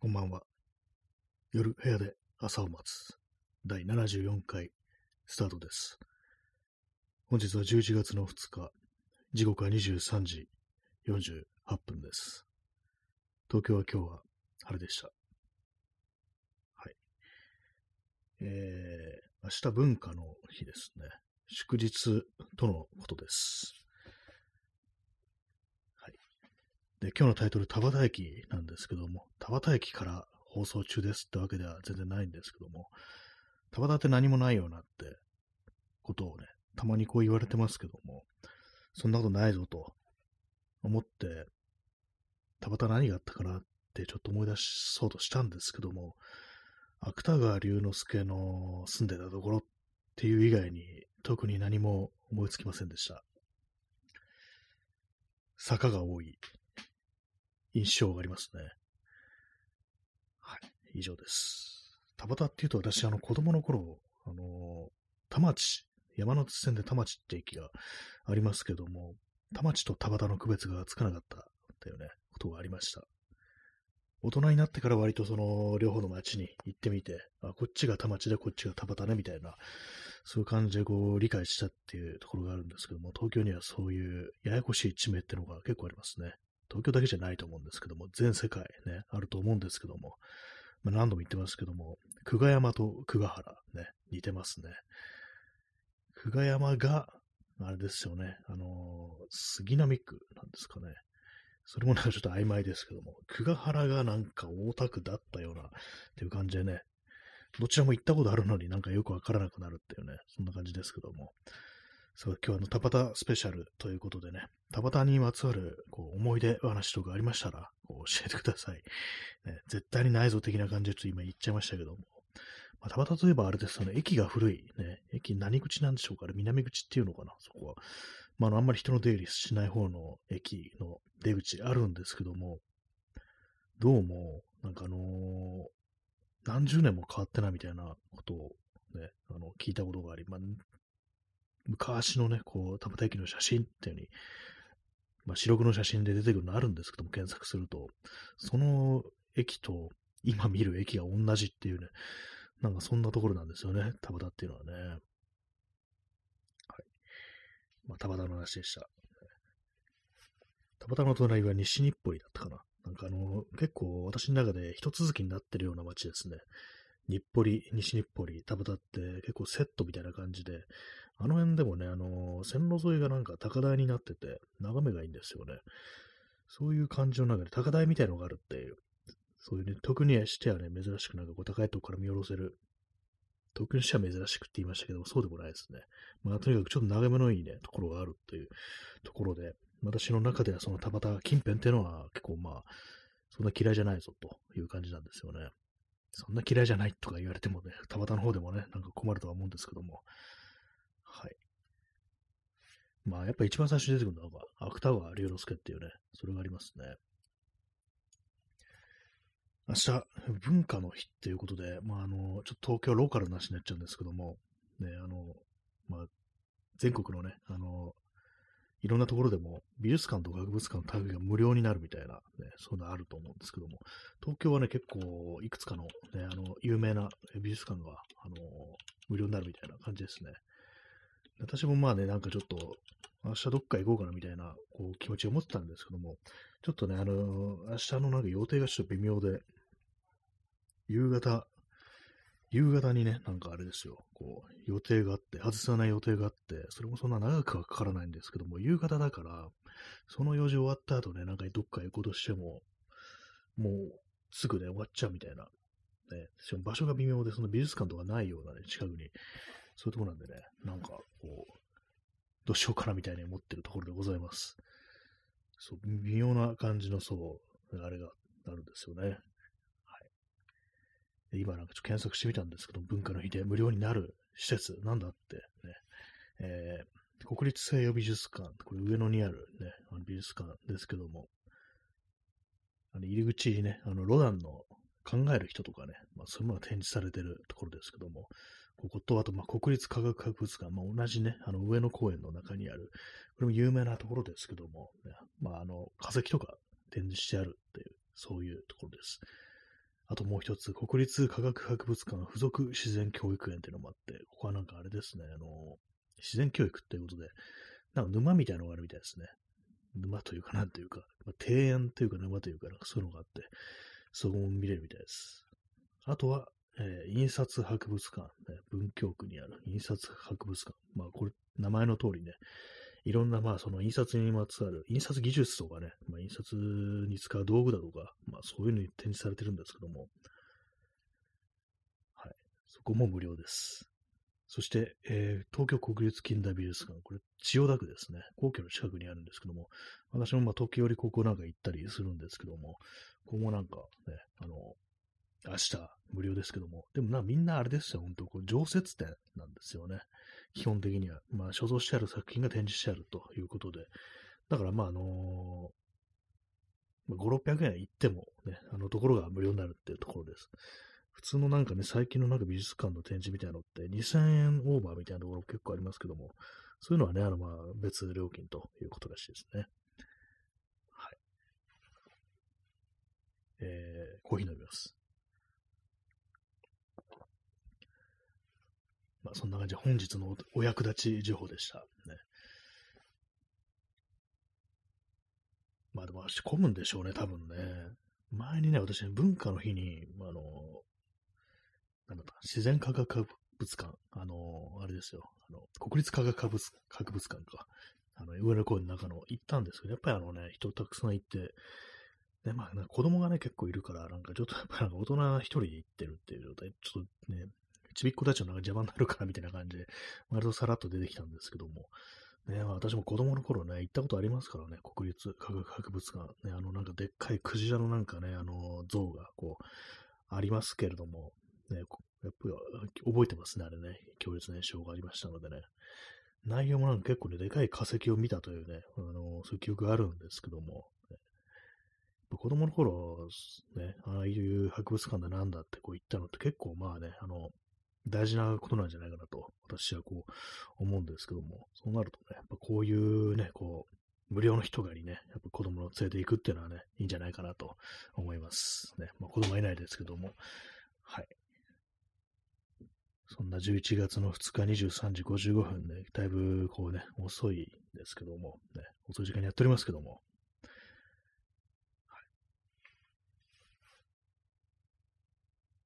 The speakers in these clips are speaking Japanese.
こんばんは。夜部屋で朝を待つ第74回スタートです。本日は11月の2日、時刻は23時48分です。東京は今日は晴れでした。はい。えー、明日文化の日ですね。祝日とのことです。はい。で、今日のタイトル、田端駅なんですけども、田端駅から放送中ですってわけでは全然ないんですけども、田端って何もないよなってことをね、たまにこう言われてますけども、そんなことないぞと思って、田端何があったかなってちょっと思い出しそうとしたんですけども、芥川龍之介の住んでたところっていう以外に特に何も思いつきませんでした。坂が多い印象がありますね。はい、以上です。田端っていうと私、あの子供の頃、あの、田町、山手線で田町って駅がありますけども、田町と田端の区別がつかなかったというね、ことがありました。大人になってから割とその両方の町に行ってみて、あ、こっちが田町でこっちが田端ね、みたいな、そういう感じでこう理解したっていうところがあるんですけども、東京にはそういうややこしい地名ってのが結構ありますね。東京だけじゃないと思うんですけども、全世界ね、あると思うんですけども、まあ、何度も言ってますけども、久我山と久我原ね、似てますね。久我山が、あれですよね、あのー杉並区なんですかね。それもなんかちょっと曖昧ですけども、久我原がなんか大田区だったようなっていう感じでね、どちらも行ったことあるのになんかよくわからなくなるっていうね、そんな感じですけども。そう、今日はあの、田端スペシャルということでね、田端にまつわるこう思い出話とかありましたら、こう教えてください。ね、絶対にないぞ的な感じでちょっと今言っちゃいましたけども。まあ、田端といえばあれですよね、駅が古い。ね、駅何口なんでしょうかあれ南口っていうのかなそこは。まあ、あの、あんまり人の出入りしない方の駅の出口あるんですけども、どうも、なんかあのー何十年も変わってないみたいなことをね、あの、聞いたことがあり、まあ、昔のね、こう、田端駅の写真っていう風に、まあ、白黒の写真で出てくるのあるんですけども、検索すると、その駅と今見る駅が同じっていうね、なんかそんなところなんですよね、田端っていうのはね。はい。まあ、田端の話でした。田端の隣は西日暮里だったかな。なんかあの、結構私の中で一続きになってるような街ですね。日暮里、西日暮里、田端って結構セットみたいな感じで、あの辺でもね、あの、線路沿いがなんか高台になってて、眺めがいいんですよね。そういう感じの中で高台みたいのがあるっていう、そういうね、特にしてはね、珍しくなんかこう高いとこから見下ろせる、東京にしては珍しくって言いましたけども、そうでもないですね。まあ、とにかくちょっと眺めのいいね、ところがあるっていうところで、私の中ではその田端近辺っていうのは結構まあ、そんな嫌いじゃないぞという感じなんですよね。そんな嫌いじゃないとか言われてもね、田端の方でもね、なんか困るとは思うんですけども。はい。まあ、やっぱ一番最初に出てくるのは、芥川龍之介っていうね、それがありますね。明日、文化の日っていうことで、まあ、あの、ちょっと東京ローカルな話になっちゃうんですけども、ね、あの、まあ、全国のね、あの、いろんなところでも美術館と博物館のタグが無料になるみたいな、ね、そういうのあると思うんですけども、東京はね、結構いくつかの,、ね、あの有名な美術館があの無料になるみたいな感じですね。私もまあね、なんかちょっと、明日どっか行こうかなみたいなこう気持ちを持ってたんですけども、ちょっとね、あの、明日のなんか予定がちょっと微妙で、夕方、夕方にね、なんかあれですよ、こう、予定があって、外さない予定があって、それもそんな長くはかからないんですけども、夕方だから、その用事終わった後ね、なんかどっか行こうとしても、もうすぐね、終わっちゃうみたいな。ね、しかも場所が微妙で、その美術館とかないようなね、近くに、そういうところなんでね、なんか、こう、どうしようかなみたいに思ってるところでございます。そう、微妙な感じの、そう、あれがあるんですよね。で今なんかちょっと検索してみたんですけど、文化の日で無料になる施設、なんだってね、えー、国立西洋美術館、これ上野にあるね、あの美術館ですけども、あの入り口にね、あのロダンの考える人とかね、まあ、そういうものが展示されてるところですけども、ここと、あと、ま、国立科学博物館、まあ、同じね、あの上野公園の中にある、これも有名なところですけども、ね、まあ、あの、化石とか展示してあるっていう、そういうところです。あともう一つ、国立科学博物館附属自然教育園っていうのもあって、ここはなんかあれですね、あの、自然教育っていうことで、なんか沼みたいなのがあるみたいですね。沼というか、なんというか、まあ、庭園というか沼というか、なんかそういうのがあって、そこも見れるみたいです。あとは、えー、印刷博物館、ね、文京区にある印刷博物館。まあ、これ、名前の通りね、いろんな、まあ、その印刷にまつわる、印刷技術とかね、まあ、印刷に使う道具だとか、まあ、そういうのに展示されてるんですけども、はい。そこも無料です。そして、えー、東京国立近代美術館、これ、千代田区ですね。皇居の近くにあるんですけども、私もまあ時折ここなんか行ったりするんですけども、ここもなんかね、あの、明日無料ですけども、でもな、みんなあれですよ、本当こう常設展なんですよね。基本的には。まあ、所蔵してある作品が展示してあるということで。だから、まあ、あのー、5、600円行ってもね、あのところが無料になるっていうところです。普通のなんかね、最近のなんか美術館の展示みたいなのって2000円オーバーみたいなところ結構ありますけども、そういうのはね、あのまあ別料金ということらしいですね。はい。えー、コーヒー飲みます。まあそんな感じで本日のお役立ち情報でした。ね。まあでも仕込むんでしょうね、多分ね。前にね、私、ね、文化の日に、あの、なんだった自然科学博物館、あの、あれですよ、あの、国立科学博物博物館か、あの、上野公園の中の行ったんですけど、やっぱりあのね、人たくさん行って、で、まあ、子供がね、結構いるから、なんかちょっとやっぱなんか大人一人で行ってるっていう状態、ちょっとね、ちびっ子たちのなんか邪魔になるからみたいな感じで、割とさらっと出てきたんですけども、ね、私も子供の頃ね、行ったことありますからね、国立科学博物館、ね、あのなんかでっかいクジラのなんかね、あの像がこう、ありますけれども、ね、やっぱり覚えてますね、あれね。強烈な印象がありましたのでね。内容もなんか結構ね、でかい化石を見たというね、あのそういう記憶があるんですけども、ね、子供の頃、ね、ああいう博物館だなんだってこう言ったのって結構まあね、あの、大事なことなんじゃないかなと、私はこう思うんですけども、そうなるとね、やっぱこういうね、こう、無料の人がにね、やっぱ子供を連れて行くっていうのはね、いいんじゃないかなと思います。ね、まあ子供はいないですけども、はい。そんな11月の2日23時55分ね、だいぶこうね、遅いですけども、ね、遅い時間にやっておりますけども、はい、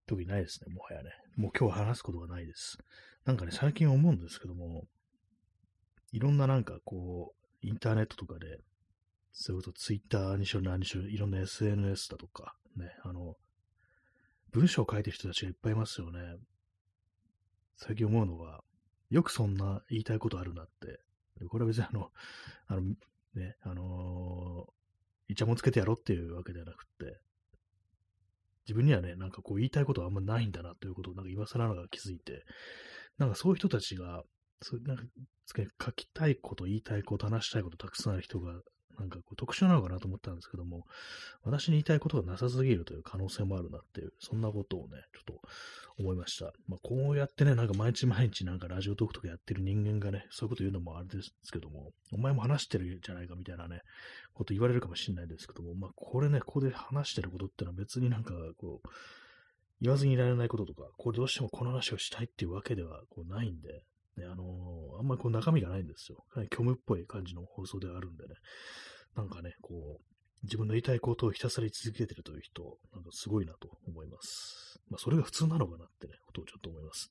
特にないですね、もはやね。もう今日話すことがないです。なんかね、最近思うんですけども、いろんななんかこう、インターネットとかで、それこそツイッターにしろ何にしろ、いろんな SNS だとか、ね、あの、文章を書いてる人たちがいっぱいいますよね。最近思うのは、よくそんな言いたいことあるなって。これは別にあの、あの、ね、あのー、イチャモンつけてやろうっていうわけではなくて、自分にはね、なんかこう言いたいことはあんまないんだなということをなんか今更ながら気づいて、なんかそういう人たちが、そうなんか書きたいこと、言いたいこと、話したいことたくさんある人がなんかこう特殊なのかなと思ったんですけども、私に言いたいことがなさすぎるという可能性もあるなっていう、そんなことをね、ちょっと思いました。まあ、こうやってね、なんか毎日毎日なんかラジオトークとかやってる人間がね、そういうこと言うのもあれですけども、お前も話してるじゃないかみたいなね、こと言われるかもしれないですけども、まあ、これね、ここで話してることってのは別になんかこう、言わずにいられないこととか、これどうしてもこの話をしたいっていうわけではこうないんで、ね、あのー、あんまりこう中身がないんですよ。かなり虚無っぽい感じの放送ではあるんでね。なんかね、こう、自分の言いたいことをひたすら言い続けてるという人、なんかすごいなと思います。まあ、それが普通なのかなってね、ことをちょっと思います。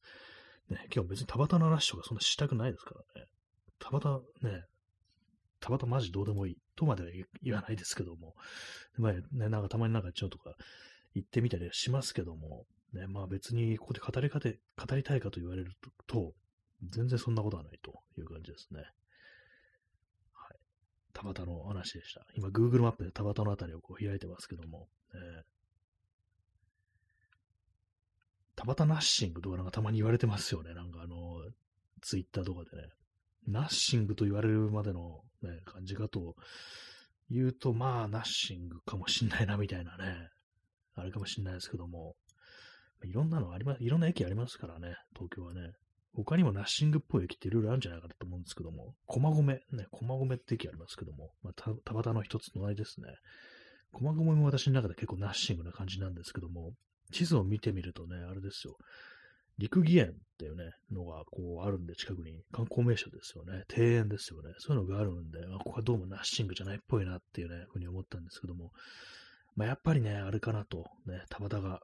ね、今日別に田畑の話とかそんなしたくないですからね。田畑ね、田畑マジどうでもいいとまでは言わないですけども、まあね、なんかたまになんかちょっとか言ってみたりはしますけども、ね、まあ別にここで語りかて、語りたいかと言われると、全然そんなことはないという感じですね。はい田端の話でした。今、Google マップで田端のあたりをこう開いてますけども、えー、田端ナッシングとかなんかたまに言われてますよね。なんかあの、ツイッターとかでね。ナッシングと言われるまでの、ね、感じかと言うと、まあ、ナッシングかもしんないな、みたいなね。あれかもしんないですけども。いろんなのあります、いろんな駅ありますからね、東京はね。他にもナッシングっぽい駅っていろいろあるんじゃないかなと思うんですけども、駒込、ね、駒込って駅ありますけども、まあ、た、田端の一つ隣ですね。駒込も私の中で結構ナッシングな感じなんですけども、地図を見てみるとね、あれですよ。陸義園っていうね、のがこうあるんで、近くに観光名所ですよね。庭園ですよね。そういうのがあるんで、あここはどうもナッシングじゃないっぽいなっていうね、ふうに思ったんですけども、まあ、やっぱりね、あれかなと、ね、田畑が、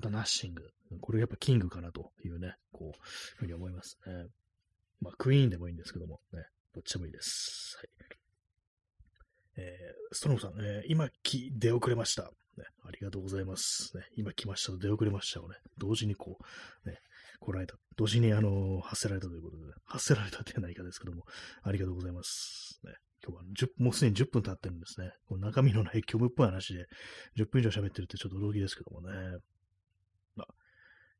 田畑ナッシング。これやっぱキングかなというね、こう、ふうに思いますね。まあ、クイーンでもいいんですけども、ね、どっちでもいいです。はい。えー、ストロムさん、えー、今き、出遅れました。ね、ありがとうございます。ね、今来ました出遅れましたよね。同時にこう、ね、来られた。同時に、あの、発せられたということで、発せられたってないかですけども、ありがとうございます。ね、今日はもうすでに10分経ってるんですね。この中身のない虚無っぽい話で、10分以上喋ってるってちょっと驚きですけどもね。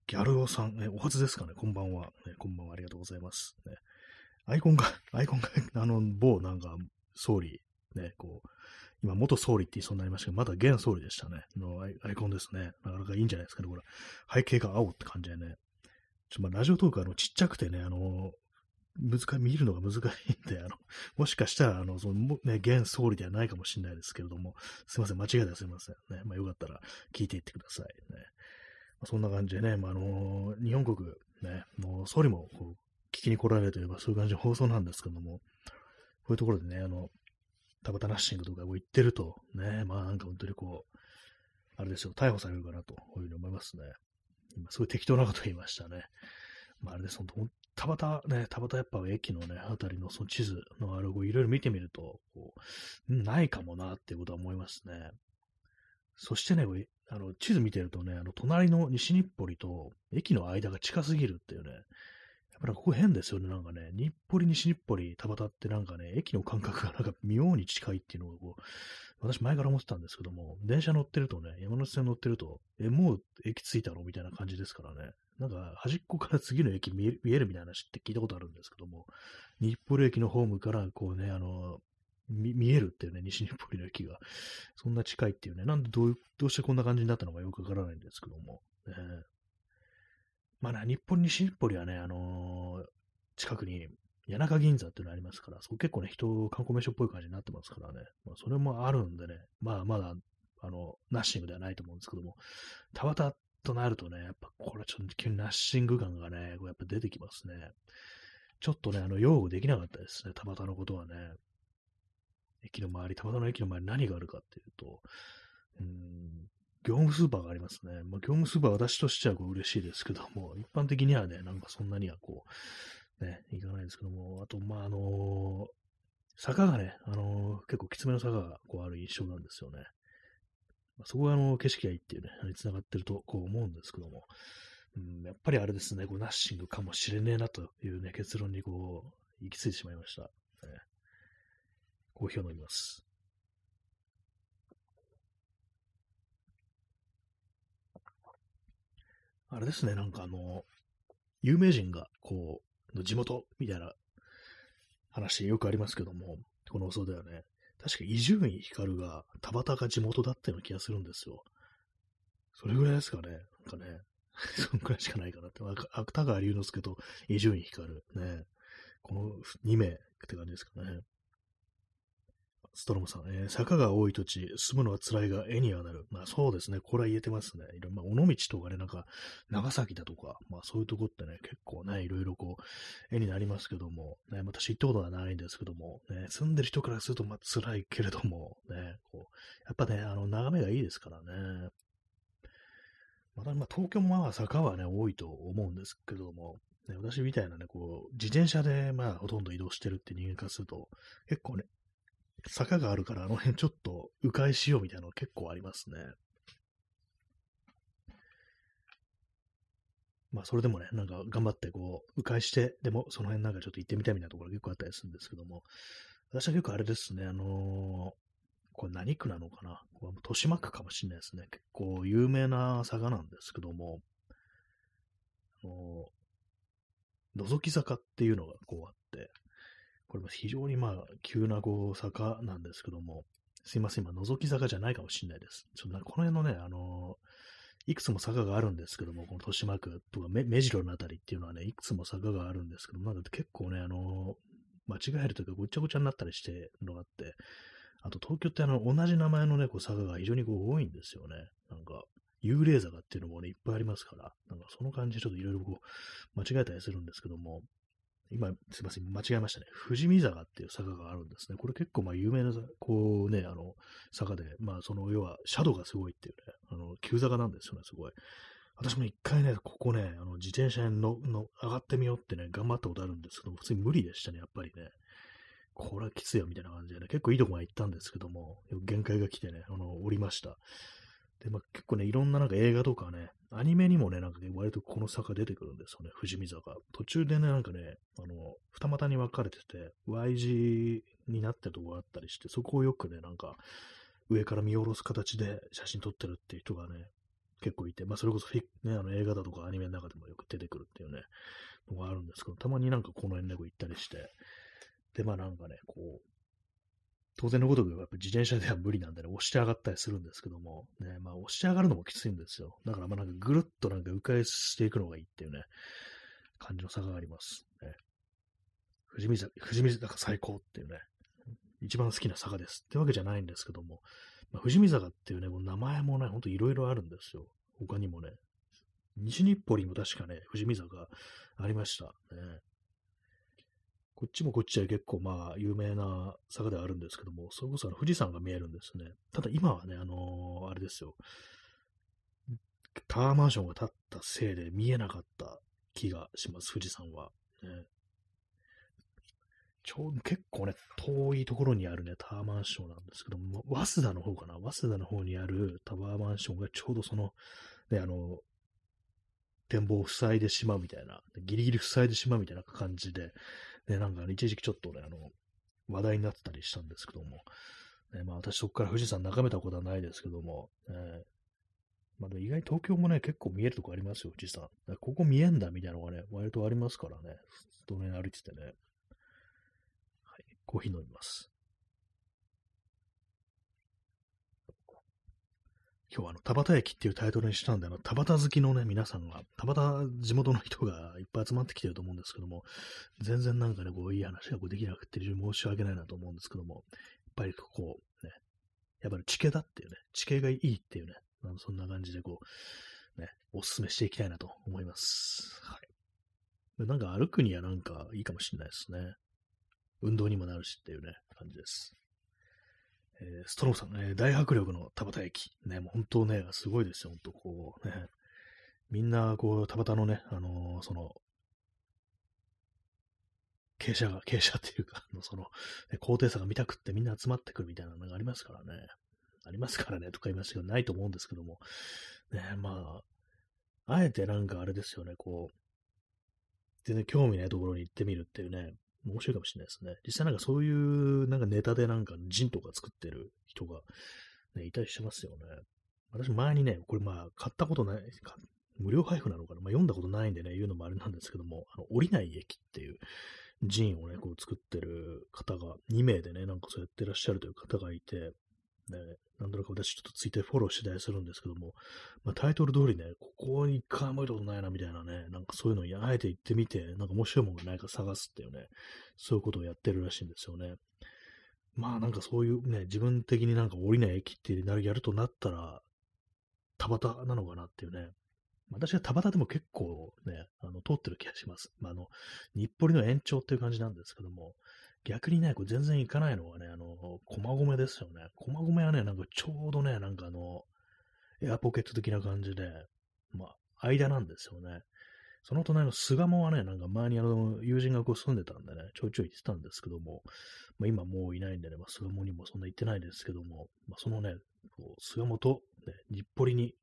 ギャルオさん、ね、お初ですかね、こんばんは、ね。こんばんは、ありがとうございます。ね、アイコンが、アイコンが、あの、某なんか、総理、ね、こう、今、元総理って言いそうになりましたけど、まだ現総理でしたね。のアイコンですね。なかなかいいんじゃないですかね、これ。背景が青って感じでね。ちょっとまあ、ラジオトークあの、ちっちゃくてね、あの、難見るのが難しいんで、あの、もしかしたら、あの、その、ね、現総理ではないかもしれないですけれども、すいません、間違いですいません。ね、まあ、よかったら聞いていってください。ね。そんな感じでね、まあ、あの、日本国、ね、もう総理も、こう、聞きに来られるといえば、そういう感じの放送なんですけども、こういうところでね、あの、タバタナッシングとかを言ってると、ね、まあなんか本当にこう、あれですよ、逮捕されるかなと、いうふうに思いますね。今、すごい適当なこと言いましたね。まああれです、本当、田畑ね、田畑やっぱ駅のね、あたりのその地図のあれをいろいろ見てみると、こう、ないかもなっていうことは思いますね。そしてね、あの地図見てるとね、あの隣の西日暮里と駅の間が近すぎるっていうね、やっぱりここ変ですよね。なんかね、日暮里、西日暮里、田端ってなんかね、駅の感覚がなんか妙に近いっていうのがこう、私前から思ってたんですけども、電車乗ってるとね、山手線乗ってると、え、もう駅着いたのみたいな感じですからね。なんか端っこから次の駅見えるみたいな話って聞いたことあるんですけども、日暮里駅のホームからこうね、あの、見えるっていうね、西日暮里の駅が、そんな近いっていうね、なんでどうどうしてこんな感じになったのかよくわからないんですけども、ね、まあね、日本西日暮里はね、あのー、近くに谷中銀座っていうのありますから、そこ結構ね、人、観光名所っぽい感じになってますからね、まあ、それもあるんでね、まあまだ、あの、ナッシングではないと思うんですけども、田畑となるとね、やっぱこれはちょっと急にナッシング感がね、こうやっぱ出てきますね。ちょっとね、あの、擁護できなかったですね、田畑のことはね。駅の周り、田の駅の周り何があるかっていうと、うん、業務スーパーがありますね。まあ、業務スーパー私としてはこう嬉しいですけども、一般的にはね、なんかそんなにはこう、ね、いかないですけども、あと、まあ、あのー、坂がね、あのー、結構きつめの坂がこうある印象なんですよね。まあ、そこがあの景色がいいっていうね、に繋がってるとこう思うんですけども、うん、やっぱりあれですね、こうナッシングかもしれねえなというね、結論にこう、行き着いてしまいました。コーヒーを飲みます。あれですね、なんかあの、有名人が、こう、地元みたいな話よくありますけども、この放送ではね、確か伊集院光が田畑が地元だったような気がするんですよ。それぐらいですかね。なんかね、そのくらいしかないかなって。芥川龍之介と伊集院光。ね。この2名って感じですかね。ストロムさん、えー、坂が多い土地、住むのは辛いが絵にはなる。まあそうですね、これは言えてますね。いろまあ、尾道とかね、なんか、長崎だとか、まあそういうとこってね、結構ね、いろいろこう、絵になりますけども、ね、私行ったことはないんですけども、ね、住んでる人からすると、まあ辛いけれども、ね、こう、やっぱね、あの、眺めがいいですからね。また、まあ東京もまあ坂はね、多いと思うんですけども、ね、私みたいなね、こう、自転車で、まあ、ほとんど移動してるって人間からすると、結構ね、坂があるから、あの辺ちょっと迂回しようみたいなの結構ありますね。まあ、それでもね、なんか頑張ってこう、迂回して、でもその辺なんかちょっと行ってみたいみたいなところが結構あったりするんですけども、私は結構あれですね、あのー、これ何区なのかなこれ豊島区かもしれないですね。結構有名な坂なんですけども、あのー、覗き坂っていうのがこうあって、これも非常にまあ、急なこう、坂なんですけども、すいません、今、覗き坂じゃないかもしれないです。ちょっとこの辺のね、あのいくつも坂があるんですけども、この豊島区とか目白のあたりっていうのはね、いくつも坂があるんですけども、なんか結構ね、あの間違えるというか、ごちゃごちゃになったりしてるのがあって、あと東京ってあの、同じ名前のね、こう坂が非常にこう多いんですよね。なんか、幽霊坂っていうのもね、いっぱいありますから、なんかその感じでちょっといろいろこう、間違えたりするんですけども、今、すいません、間違えましたね。富士見坂っていう坂があるんですね。これ結構まあ有名な、こうね、あの、坂で、まあその要は、シャドウがすごいっていうね、あの、急坂なんですよね、すごい。私も一回ね、ここね、あの自転車にのの上がってみようってね、頑張ったことあるんですけど、普通に無理でしたね、やっぱりね。これはきついよみたいな感じでね、結構いいとこまで行ったんですけども、限界が来てね、あの、降りました。で、まあ、結構ね、いろんななんか映画とかね、アニメにもね、なんかね、割とこの坂出てくるんですよね、富士見坂。途中でね、なんかね、あの、二股に分かれてて、Y 字になってるとこがあったりして、そこをよくね、なんか、上から見下ろす形で写真撮ってるっていう人がね、結構いて、まあ、それこそフィ、ね、あの映画だとかアニメの中でもよく出てくるっていうね、のがあるんですけど、たまになんかこの辺でこう行ったりして、で、まあなんかね、こう、当然のごとく、やっぱ自転車では無理なんでね、押して上がったりするんですけども、ね、まあ押して上がるのもきついんですよ。だからまあなんかぐるっとなんか迂回していくのがいいっていうね、感じの差があります。ね、富士見坂、富士見坂最高っていうね、一番好きな坂ですってわけじゃないんですけども、まあ、富士見坂っていうね、もう名前もね、ほんといろいろあるんですよ。他にもね。西日暮里も確かね、富士見坂ありました。ね、こっちもこっちは結構まあ有名な坂ではあるんですけども、それこそあの富士山が見えるんですね。ただ今はね、あのー、あれですよ。タワーマンションが建ったせいで見えなかった気がします、富士山は。ね、ちょうど結構ね、遠いところにあるね、タワーマンションなんですけども、早稲田の方かな早稲田の方にあるタワーマンションがちょうどその、ね、あの、展望を塞いでしまうみたいな、ギリギリ塞いでしまうみたいな感じで、ね、なんか、一時期ちょっとね、あの、話題になってたりしたんですけども、ね、まあ私そこから富士山眺めたことはないですけども、ね、まあ、意外に東京もね、結構見えるとこありますよ、富士山。ここ見えんだみたいなのがね、割とありますからね、どの辺歩いててね。はい、コーヒー飲みます。今日はあの、田端駅っていうタイトルにしたんで、あの、田端好きのね、皆さんが、田端地元の人がいっぱい集まってきてると思うんですけども、全然なんかね、こう、いい話がこうできなくて、非常に申し訳ないなと思うんですけども、やっぱりこう、ね、やっぱり地形だっていうね、地形がいいっていうね、あのそんな感じでこう、ね、お勧めしていきたいなと思います。はい。なんか歩くにはなんかいいかもしれないですね。運動にもなるしっていうね、感じです。えー、ストローさんね、大迫力の田端駅。ね、もう本当ね、すごいですよ、本当こうね。みんな、こう、田端のね、あのー、その、傾斜が、傾斜っていうか、その、ね、高低差が見たくってみんな集まってくるみたいなのがありますからね。ありますからね、とか言いますけど、ないと思うんですけども。ね、まあ、あえてなんかあれですよね、こう、全然興味ないところに行ってみるっていうね、面白いかもしれないですね。実際なんかそういうなんかネタでなんかジンとか作ってる人が、ね、いたりしますよね。私前にね、これまあ買ったことない、無料配布なのかな、まあ、読んだことないんでね、言うのもあれなんですけども、あの降りない駅っていうジンをね、こう作ってる方が2名でね、なんかそうやってらっしゃるという方がいて、ね、なんとなく私ちょっとツイッターフォローしてたりするんですけども、まあ、タイトル通りね、ここに一回も行ったことないなみたいなね、なんかそういうのにあえて行ってみて、なんか面白いものがないか探すっていうね、そういうことをやってるらしいんですよね。まあなんかそういうね、自分的になんか降りない駅ってなるやるとなったら、田端なのかなっていうね。私は田端でも結構ね、あの、通ってる気がします。まあ、あの、日暮里の延長っていう感じなんですけども、逆にね、これ全然行かないのはね、あの、駒込ですよね。駒込はね、なんかちょうどね、なんかあの、エアポケット的な感じで、まあ、間なんですよね。その隣の巣鴨はね、なんか前にあの、友人がこう住んでたんでね、ちょいちょい行ってたんですけども、まあ、今もういないんでね、まあ、巣鴨にもそんな行ってないですけども、まあ、そのね、こう巣鴨と、ね、日暮里に、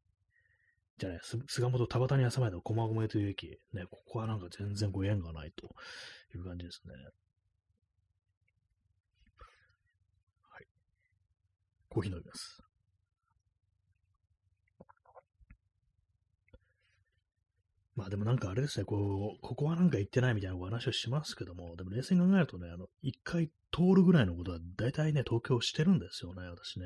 じゃない、巣鴨と田端に挟まれた駒込という駅、ね、ここはなんか全然ご縁がないという感じですね。コーヒー飲みます。まあでもなんかあれですね、こう、ここはなんか行ってないみたいなお話をしますけども、でも冷静に考えるとね、あの、一回通るぐらいのことは大体ね、東京してるんですよね、私ね。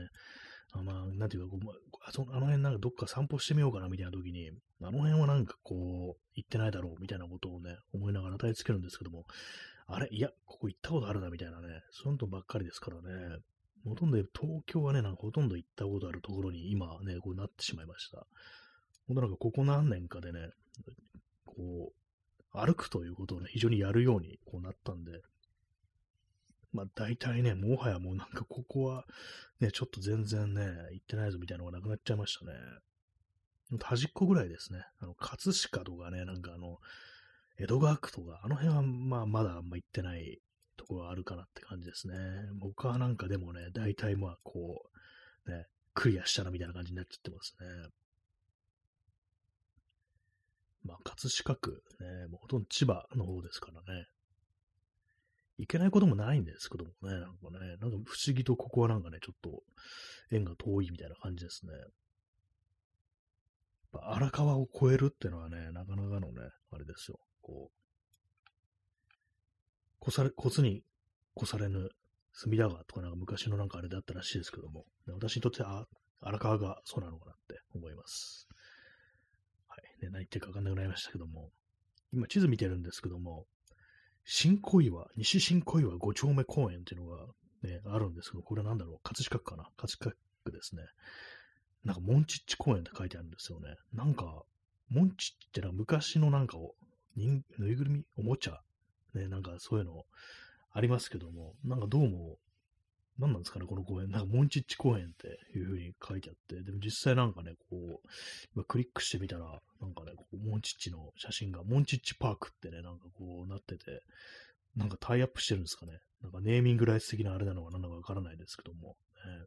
あまあ、なんていうかこう、あそあの辺なんかどっか散歩してみようかなみたいな時に、あの辺はなんかこう、行ってないだろうみたいなことをね、思いながら与えつけるんですけども、あれいや、ここ行ったことあるなみたいなね、そういうのばっかりですからね。ほとんど東京はね、なんかほとんど行ったことあるところに今ね、こうなってしまいました。本当なんかここ何年かでね、こう、歩くということをね、非常にやるようにこうなったんで、まあ大体ね、もはやもうなんかここはね、ちょっと全然ね、行ってないぞみたいなのがなくなっちゃいましたね。端っこぐらいですね。あの、葛飾とかね、なんかあの、江戸川区とか、あの辺はまあまだあんま行ってないところがあるかなって感じですね。僕はなんかでもね、大体まあこう、ね、クリアしたらみたいな感じになっちゃってますね。まあ、葛飾区、ね、もうほとんど千葉の方ですからね。いけないこともないんですけどもね、なんかね、なんか不思議とここはなんかね、ちょっと縁が遠いみたいな感じですね。荒川を越えるっていうのはね、なかなかのね、あれですよ。こう、越され、骨に越されぬ隅田川とかなんか昔のなんかあれだったらしいですけども、私にとっては荒川がそうなのかなって思います。はい。ね、何言ってるかわかんなくなりましたけども、今地図見てるんですけども、新小岩、西新小岩五丁目公園っていうのがね、あるんですけど、これは何だろう？葛飾区かな？葛飾区ですね。なんか、モンチッチ公園って書いてあるんですよね。なんか、モンチッチってのは昔のなんかを、ぬいぐるみおもちゃね、なんかそういうのありますけども、なんかどうも、何なんですかね、この公園。なんか、モンチッチ公園っていう風に書いてあって、でも実際なんかね、こう、今クリックしてみたら、なんかね、こうモンチッチの写真が、モンチッチパークってね、なんかこうなってて、なんかタイアップしてるんですかね。なんかネーミングライツ的なあれなのか何なのかわからないですけども、ね、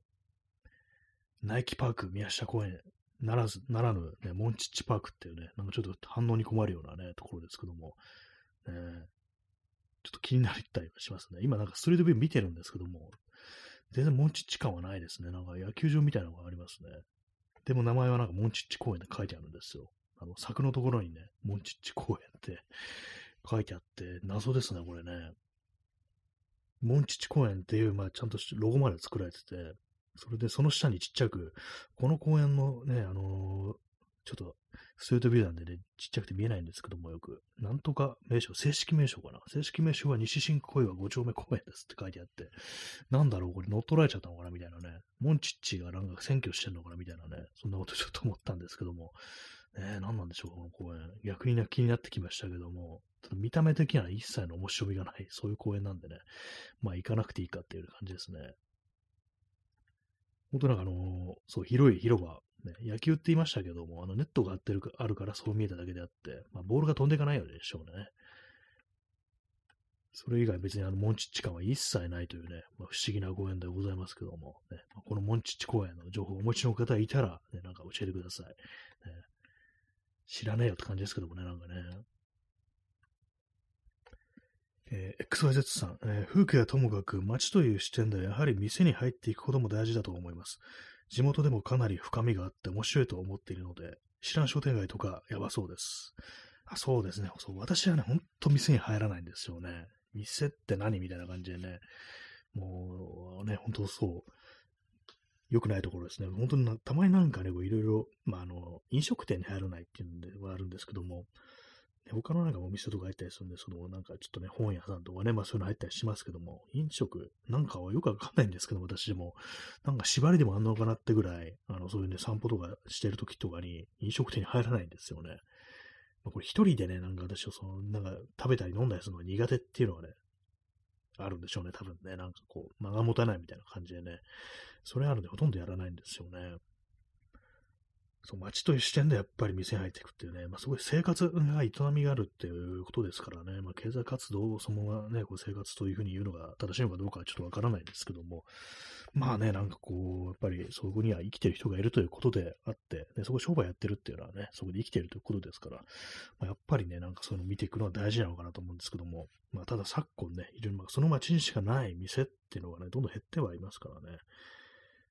ナイキパーク宮下公園ならず、ならぬ、ね、モンチッチパークっていうね、なんかちょっと反応に困るようなね、ところですけども、ね、ちょっと気になったりはしますね。今なんかストリートビュー見てるんですけども、全然モンチッチ感はないですね。なんか野球場みたいなのがありますね。でも名前はなんかモンチッチ公園って書いてあるんですよ。あの、柵のところにね、モンチッチ公園って書いてあって、謎ですね、これね。モンチッチ公園っていう、まあ、ちゃんとロゴまで作られてて、それでその下にちっちゃく、この公園のね、あのー、ちょっとストリートビューなんでね、ちっちゃくて見えないんですけども、よく。なんとか名称、正式名称かな？正式名称は西新小岩5丁目公園ですって書いてあって、なんだろう、これ乗っ取られちゃったのかな？みたいなね。モンチッチがなんか選挙してんのかな？みたいなね。そんなことちょっと思ったんですけども。ね何なんでしょう、この公園。逆にね、気になってきましたけども、ちょっと見た目的には一切の面白みがない、そういう公園なんでね、まあ行かなくていいかっていう感じですね。本当なんかあの、そう、広い広場ね、野球って言いましたけども、あのネットがあってるかあるからそう見えただけであって、まあ、ボールが飛んでいかないのでしょうね。それ以外別にあの、モンチッチ感は一切ないというね、まあ、不思議な公園でございますけども、ね、まこのモンチッチ公園の情報をお持ちの方いたら、ね、なんか教えてください、ね。知らねえよって感じですけどもね、なんかね。えー、XYZ さん、えー、風景はともかく街という視点でやはり店に入っていくことも大事だと思います。地元でもかなり深みがあって面白いと思っているので、知らん商店街とかやばそうです。あそうですね。そう私はね、ほんと店に入らないんですよね。店って何みたいな感じでね。もうね、本当そう。良くないところですね。本当にたまになんかね、いろいろ、まあ、あの、飲食店に入らないっていうのではあるんですけども、他のなんかお店とか入ったりするんで、そのなんかちょっとね、本屋さんとかね、まあそういうの入ったりしますけども、飲食なんかはよくわかんないんですけども、私でも、なんか縛りでもあんのかなってぐらい、あの、そういうね、散歩とかしてる時とかに飲食店に入らないんですよね。まあ、これ一人でね、なんか私はその、なんか食べたり飲んだりするのが苦手っていうのはね、あるんでしょうね、多分ね。なんかこう、間が持たないみたいな感じでね。それあるんでほとんどやらないんですよね。そう、街という視点でやっぱり店に入っていくっていうね、まあ、すごい生活が営みがあるっていうことですからね、まあ、経済活動をそのままね、こう生活というふうに言うのが正しいのかどうかはちょっとわからないんですけども、まあね、なんかこう、やっぱりそこには生きてる人がいるということであって、ね、そこ商売やってるっていうのはね、そこで生きてるということですから、まあ、やっぱりね、なんかそういうのを見ていくのは大事なのかなと思うんですけども、まあただ昨今ね、非常にその街にしかない店っていうのがね、どんどん減ってはいますからね、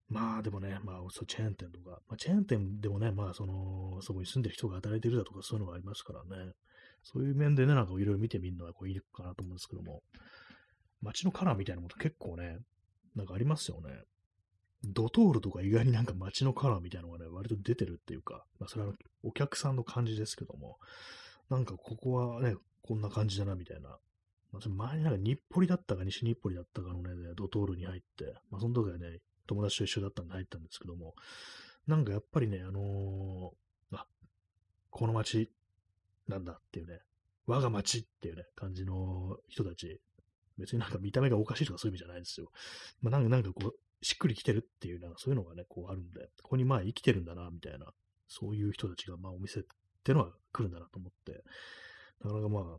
まあでもね、まあそうチェーン店とか、まあチェーン店でもね、まあその、そこに住んでる人が働いてるだとかそういうのがありますからね、そういう面でね、なんかいろいろ見てみるのはこういいかなと思うんですけども、街のカラーみたいなもの結構ね、なんかありますよね。ドトールとか意外になんか街のカラーみたいなのがね、割と出てるっていうか、まあそれはお客さんの感じですけども、なんかここはね、こんな感じだなみたいな。まあ、その前になんか日暮里だったか西日暮里だったかのね、ドトールに入って、まあその時はね、友達と一緒だったんで入ったんですけども、なんかやっぱりね、あのー、あ、この街なんだっていうね、我が町っていうね、感じの人たち、別になんか見た目がおかしいとかそういう意味じゃないですよ。まあ、なんかなんかこう、しっくりきてるっていう、なんかそういうのがね、こうあるんで、ここにまあ生きてるんだな、みたいな、そういう人たちがまあお店ってのは来るんだなと思って、なかなかまあ、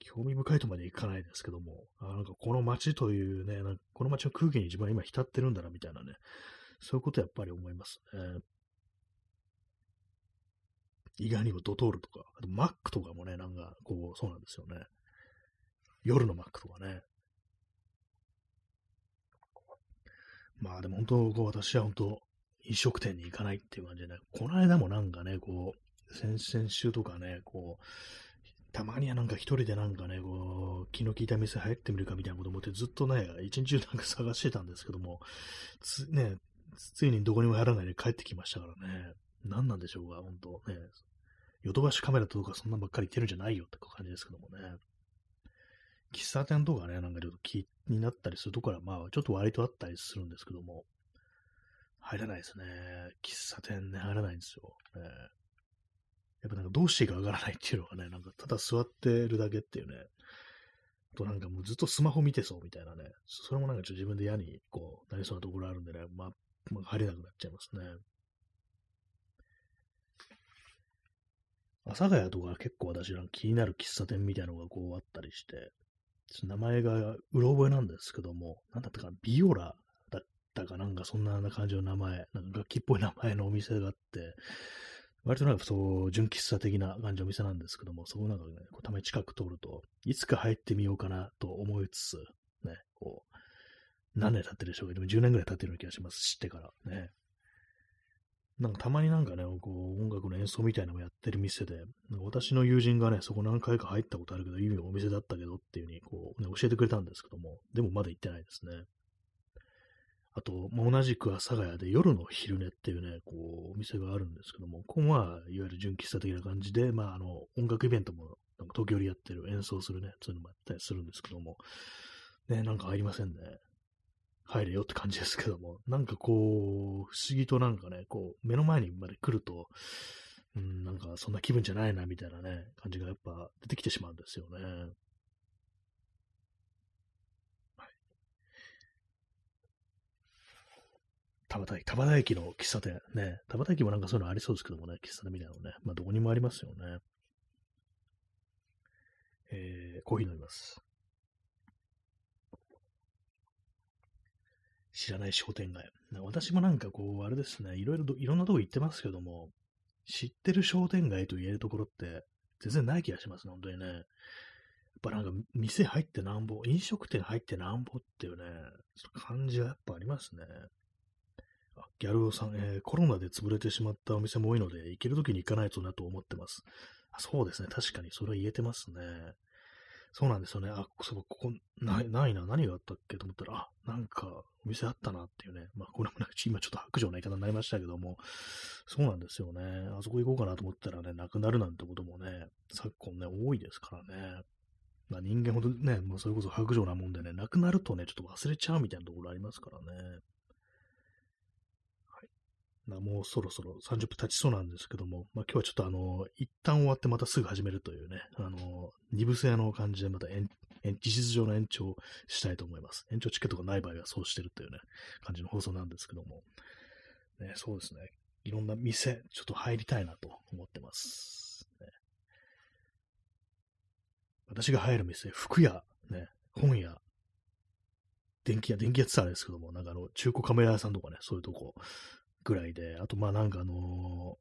興味深いとまでいかないですけども、あなんかこの街というね、なんかこの街の空気に自分は今浸ってるんだな、みたいなね、そういうことやっぱり思いますね。意外にもドトールとか、あとマックとかもね、なんかこう、そうなんですよね。夜のマックとかね。まあでも本当、こう私は本当、飲食店に行かないっていう感じでね、この間もなんかね、こう、先々週とかね、こう、たまにはなんか一人でなんかね、こう、気の利いた店入ってみるかみたいなこと思ってずっとね、一日中なんか探してたんですけども、つ、ね、ついにどこにも入らないで帰ってきましたからね。何なんでしょうか、本当ね。ヨドバシカメラとかそんなんばっかり言ってるんじゃないよって感じですけどもね。喫茶店とかね、なんかちょっと気になったりするところは、まあ、ちょっと割とあったりするんですけども、入らないですね。喫茶店ね、入らないんですよ。ね、やっぱなんかどうしていいかわからないっていうのがね、なんかただ座ってるだけっていうね、となんかもうずっとスマホ見てそうみたいなね、それもなんかちょっと自分で嫌にこうなりそうなところあるんでね、まあ、まあ、入れなくなっちゃいますね。阿佐ヶ谷とか結構私なんか気になる喫茶店みたいなのがこうあったりして、名前がうろ覚えなんですけども、なんだったかな、ビオラだったかなんかそんな感じの名前、なんか楽器っぽい名前のお店があって、割となんかそう、純喫茶的な感じのお店なんですけども、そこなんかね、こうたまに近く通ると、いつか入ってみようかなと思いつつ、ね、こう、何年経ってるでしょうかでも10年ぐらい経ってるような気がします。知ってからね。なんかたまになんかね、こう音楽の演奏みたいなのもやってる店で、私の友人がね、そこ何回か入ったことあるけど、いいお店だったけどっていう風にこう、ね、教えてくれたんですけども、でもまだ行ってないですね。あと、まあ、同じく阿佐ヶ谷で夜の昼寝っていうね、こう、お店があるんですけども、ここは、いわゆる純喫茶的な感じで、まあ、あの、音楽イベントも、なんか時折やってる、演奏するね、そういうのもあったりするんですけども、ね、なんかありませんね。入れよって感じですけども、なんかこう、不思議となんかね、こう、目の前にまで来ると、うん、なんかそんな気分じゃないな、みたいなね、感じがやっぱ出てきてしまうんですよね。はい。田端駅、田端駅の喫茶店、ね、田端駅もなんかそういうのありそうですけどもね、喫茶店みたいなのね、まあどこにもありますよね。えー、コーヒー飲みます。知らない商店街。私もなんかこう、あれですね、いろいろいろんなとこ行ってますけども、知ってる商店街と言えるところって全然ない気がしますね、本当にね。やっぱなんか店入ってなんぼ、飲食店入ってなんぼっていうね、感じがやっぱありますね。あ、ギャルオさん、えー、コロナで潰れてしまったお店も多いので、行けるときに行かないとなと思ってます。あそうですね、確かにそれは言えてますね。そうなんですよね。あ、そう、ここ、ない、ないな、何があったっけと思ったら、あ、なんか、お店あったなっていうね。まあ、これも今ちょっと白状な言い方になりましたけども、そうなんですよね。あそこ行こうかなと思ったらね、なくなるなんてこともね、昨今ね、多いですからね。まあ、人間ほどね、もうそれこそ白状なもんでね、なくなるとね、ちょっと忘れちゃうみたいなところありますからね。もうそろそろ30分経ちそうなんですけども、まあ、今日はちょっとあの、一旦終わってまたすぐ始めるというね、あの、二部制の感じでまた延事実上の延長したいと思います。延長チケットがない場合はそうしてるというね、感じの放送なんですけども、ね、そうですね、いろんな店、ちょっと入りたいなと思ってます。ね、私が入る店、服屋、ね、本屋、電気屋、電気屋って言ったらあれですけども、なんかあの、中古カメラ屋さんとかね、そういうとこ、ぐらいで、あとまあなんかあの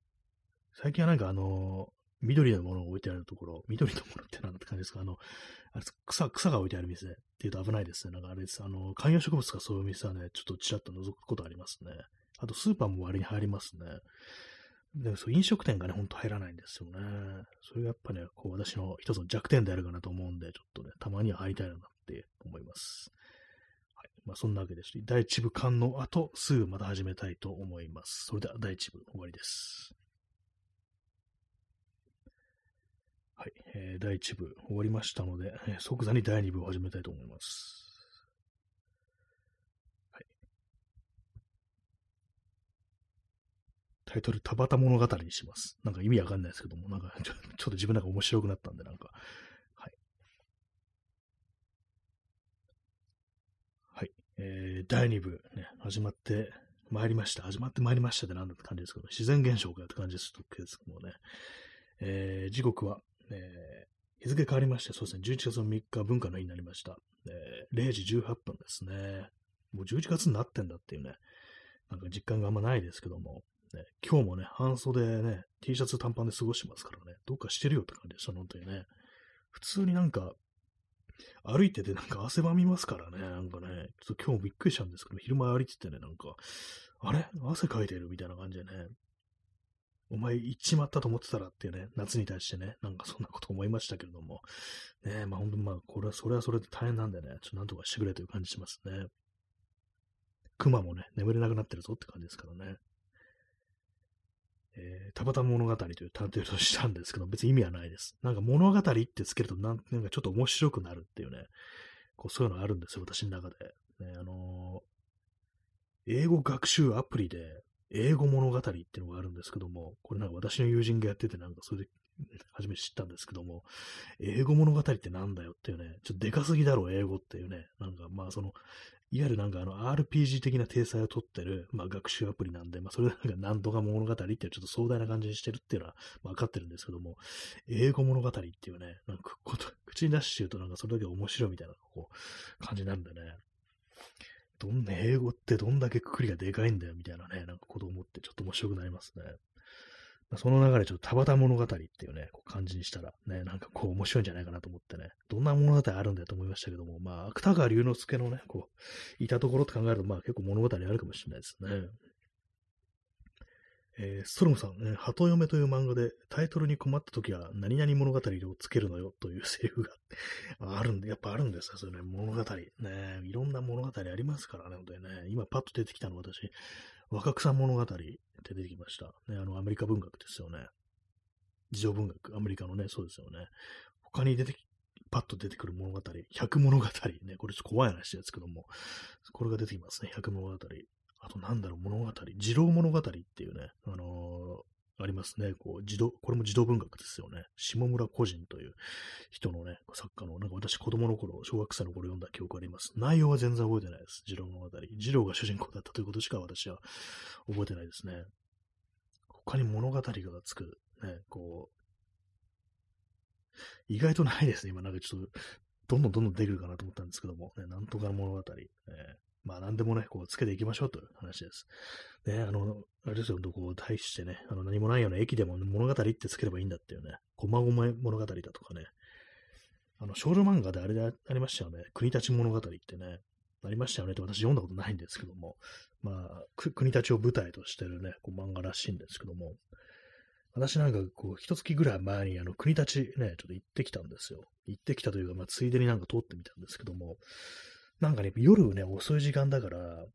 ー、最近はなんかあのー、緑のものが置いてあるところ、緑のものって何だって感じですか？あの、あれ草、草が置いてある店って言うと危ないですね。なんかあれです。あの、観葉植物とかそういう店はね、ちょっとちらっと覗くことありますね。あとスーパーも割に入りますね。でもそう、飲食店がね、ほんと入らないんですよね。それがやっぱね、こう私の一つの弱点であるかなと思うんで、ちょっとね、たまには入りたいなって思います。まあ、そんなわけです。第1部完の後、すぐまた始めたいと思います。それでは第1部終わりです。はい、えー、第1部終わりましたので、えー、即座に第2部を始めたいと思います。はい、タイトル、田畑物語にします。なんか意味わかんないですけども、なんかちょちょっと自分なんか面白くなったんで、なんか。はい。はい。えー、第2部、ね、始まってまいりました。始まってまいりましたってなんだって感じですけど、自然現象かって感じですけどもね。えー、時刻は、えー、日付変わりまして、そうですね、11月の3日文化の日になりました。えー、0時18分ですね。もう11月になってんだっていうね、なんか実感があんまないですけども、ね、今日もね、半袖ね、T シャツ短パンで過ごしてますからね、どっかしてるよって感じでした、本当にね。普通になんか、歩いててなんか汗ばみますからね、なんかね、ちょっと今日びっくりしたんですけど、昼前歩いててね、なんか、あれ？汗かいてるみたいな感じでね、お前行っちまったと思ってたらっていうね、夏に対してね、なんかそんなこと思いましたけれども、ね、まあ本当まあ、これは、それはそれで大変なんでね、ちょっとなんとかしてくれという感じしますね。熊もね、眠れなくなってるぞって感じですからね。えー、田畑物語という探偵としたんですけど、別に意味はないです。なんか物語ってつけるとなん、なんかちょっと面白くなるっていうね、こうそういうのがあるんですよ、私の中で。ね、あのー、英語学習アプリで、英語物語っていうのがあるんですけども、これなんか私の友人がやってて、なんかそれで初めて知ったんですけども、英語物語ってなんだよっていうね、ちょっとでかすぎだろ、英語っていうね、なんかまあその、いわゆるなんかあの RPG 的な体裁をとってる、まあ、学習アプリなんで、まあ、それなんか何とか物語っていうちょっと壮大な感じにしてるっていうのは分かってるんですけども、英語物語っていうね、なんかこと口に出して言うとなんかそれだけ面白いみたいなこう感じなんでね、どんな英語ってどんだけくくりがでかいんだよみたいなね、なんかこと思ってちょっと面白くなりますね。その流れ、ちょっと田畑物語っていうね、こう感じにしたら、ね、なんかこう面白いんじゃないかなと思ってね、どんな物語あるんだよと思いましたけども、まあ、芥川龍之介のね、こう、いたところって考えると、まあ結構物語あるかもしれないですね。えー、ストロムさん、ね、鳩嫁という漫画でタイトルに困った時は何々物語をつけるのよというセリフが あるんで、やっぱあるんですよ、それね、物語。ね、いろんな物語ありますからね、本当にね、今パッと出てきたの私、若草物語って出てきました。ね、あの、アメリカ文学ですよね。自情文学、アメリカのね、そうですよね。他に出てき、パッと出てくる物語、百物語ね、これちょっと怖い話ですけども、これが出てきますね、百物語。あとなんだろう、物語、二郎物語っていうね、あのありますね。こう、児童、これも児童文学ですよね。下村個人という人のね、作家の、なんか私子供の頃、小学生の頃読んだ記憶あります。内容は全然覚えてないです。児童物語。児童が主人公だったということしか私は覚えてないですね。他に物語がつく、ね、こう、意外とないですね。今なんかちょっと、どんどんどんどん出てくるかなと思ったんですけども、ね、なんとか物語、ね、まあ何でもね、こうつけていきましょうという話です。ね、あの、あれですよ、こう、対してね、あの何もないような駅でも物語ってつければいいんだっていうね、こまごま物語だとかね、あの、少女漫画であれでありましたよね、国立物語ってね、ありましたよねって私読んだことないんですけども、まあ、国立を舞台としてるね、こう漫画らしいんですけども、私なんかこう、一月ぐらい前にあの、国立ね、ちょっと行ってきたんですよ。行ってきたというか、まあ、ついでになんか通ってみたんですけども、なんかね、夜ね、遅い時間だから、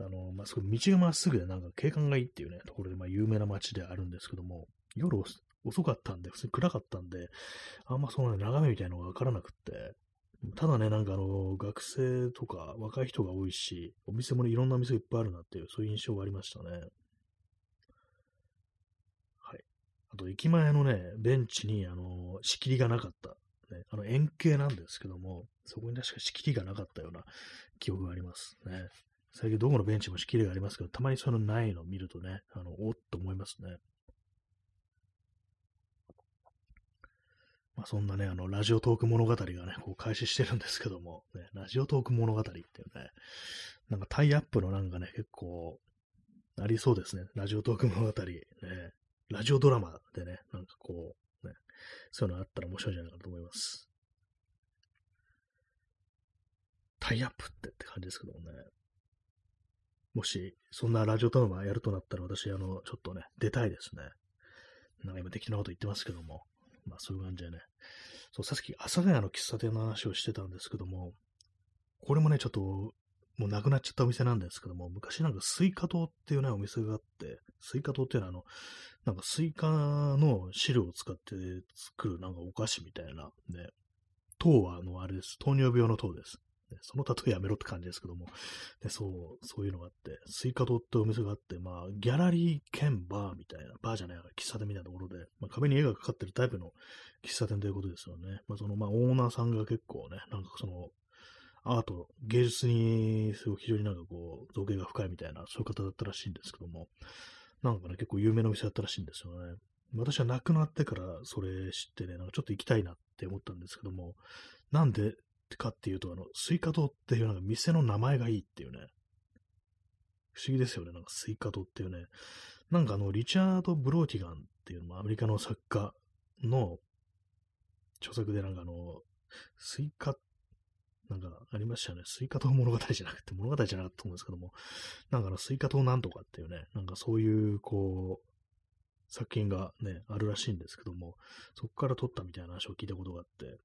あの、まあ、すごい道がまっすぐで、なんか景観がいいっていうね、ところで、まあ、有名な街であるんですけども、夜遅かったんで、普通に暗かったんで、あんまその、ね、眺めみたいなのがわからなくって、ただね、なんかあの、学生とか若い人が多いし、お店もね、いろんな店いっぱいあるなっていう、そういう印象がありましたね。はい。あと、駅前のね、ベンチに、あの、仕切りがなかったね、あの円形なんですけども、そこに確か仕切りがなかったような記憶がありますね。最近どこのベンチも仕切りがありますけど、たまにそのないのを見るとね、あの、おっと思いますね。まあ、そんなね、あの、ラジオトーク物語がね、こう開始してるんですけども、ね、ラジオトーク物語っていうね、なんかタイアップのなんかね、結構、ありそうですね。ラジオトーク物語、ね、ラジオドラマでね、なんかこう、そういうのあったら面白いんじゃないかと思います。タイアップってって感じですけどもね。もし、そんなラジオドラマやるとなったら、私、あの、ちょっとね、出たいですね。なんか今適当なこと言ってますけども。まあ、そういう感じでね。そう、さっき、阿佐ヶ谷の喫茶店の話をしてたんですけども、これもね、ちょっと、もうなくなっちゃったお店なんですけども、昔なんか西瓜糖っていうね、お店があって、西瓜糖っていうのはあの、なんかスイカの汁を使って作るなんかお菓子みたいな、ね、糖はあの、あれです。糖尿病の糖です。その例えやめろって感じですけども、でそう、そういうのがあって、西瓜糖ってお店があって、まあ、ギャラリー兼バーみたいな、バーじゃない、喫茶店みたいなところで、まあ、壁に絵がかかってるタイプの喫茶店ということですよね。まあ、その、まあ、オーナーさんが結構ね、なんかその、アート、芸術に、すごい非常になんかこう、造詣が深いみたいな、そういう方だったらしいんですけども、なんかね、結構有名なお店だったらしいんですよね。私はなくなってからそれ知ってね、なんかちょっと行きたいなって思ったんですけども、なんでかっていうと、あの、西瓜糖っていうなんか店の名前がいいっていうね、不思議ですよね、なんか西瓜糖っていうね、なんかあの、リチャード・ブローティガンっていうのもアメリカの作家の著作でなんかあの、スイカっ、なんかありましたよね。西瓜糖物語じゃなくて、物語じゃなかったと思うんですけども、なんかの、西瓜糖なんとかっていうね、なんかそういう、こう、作品がね、あるらしいんですけども、そこから取ったみたいな話を聞いたことがあって、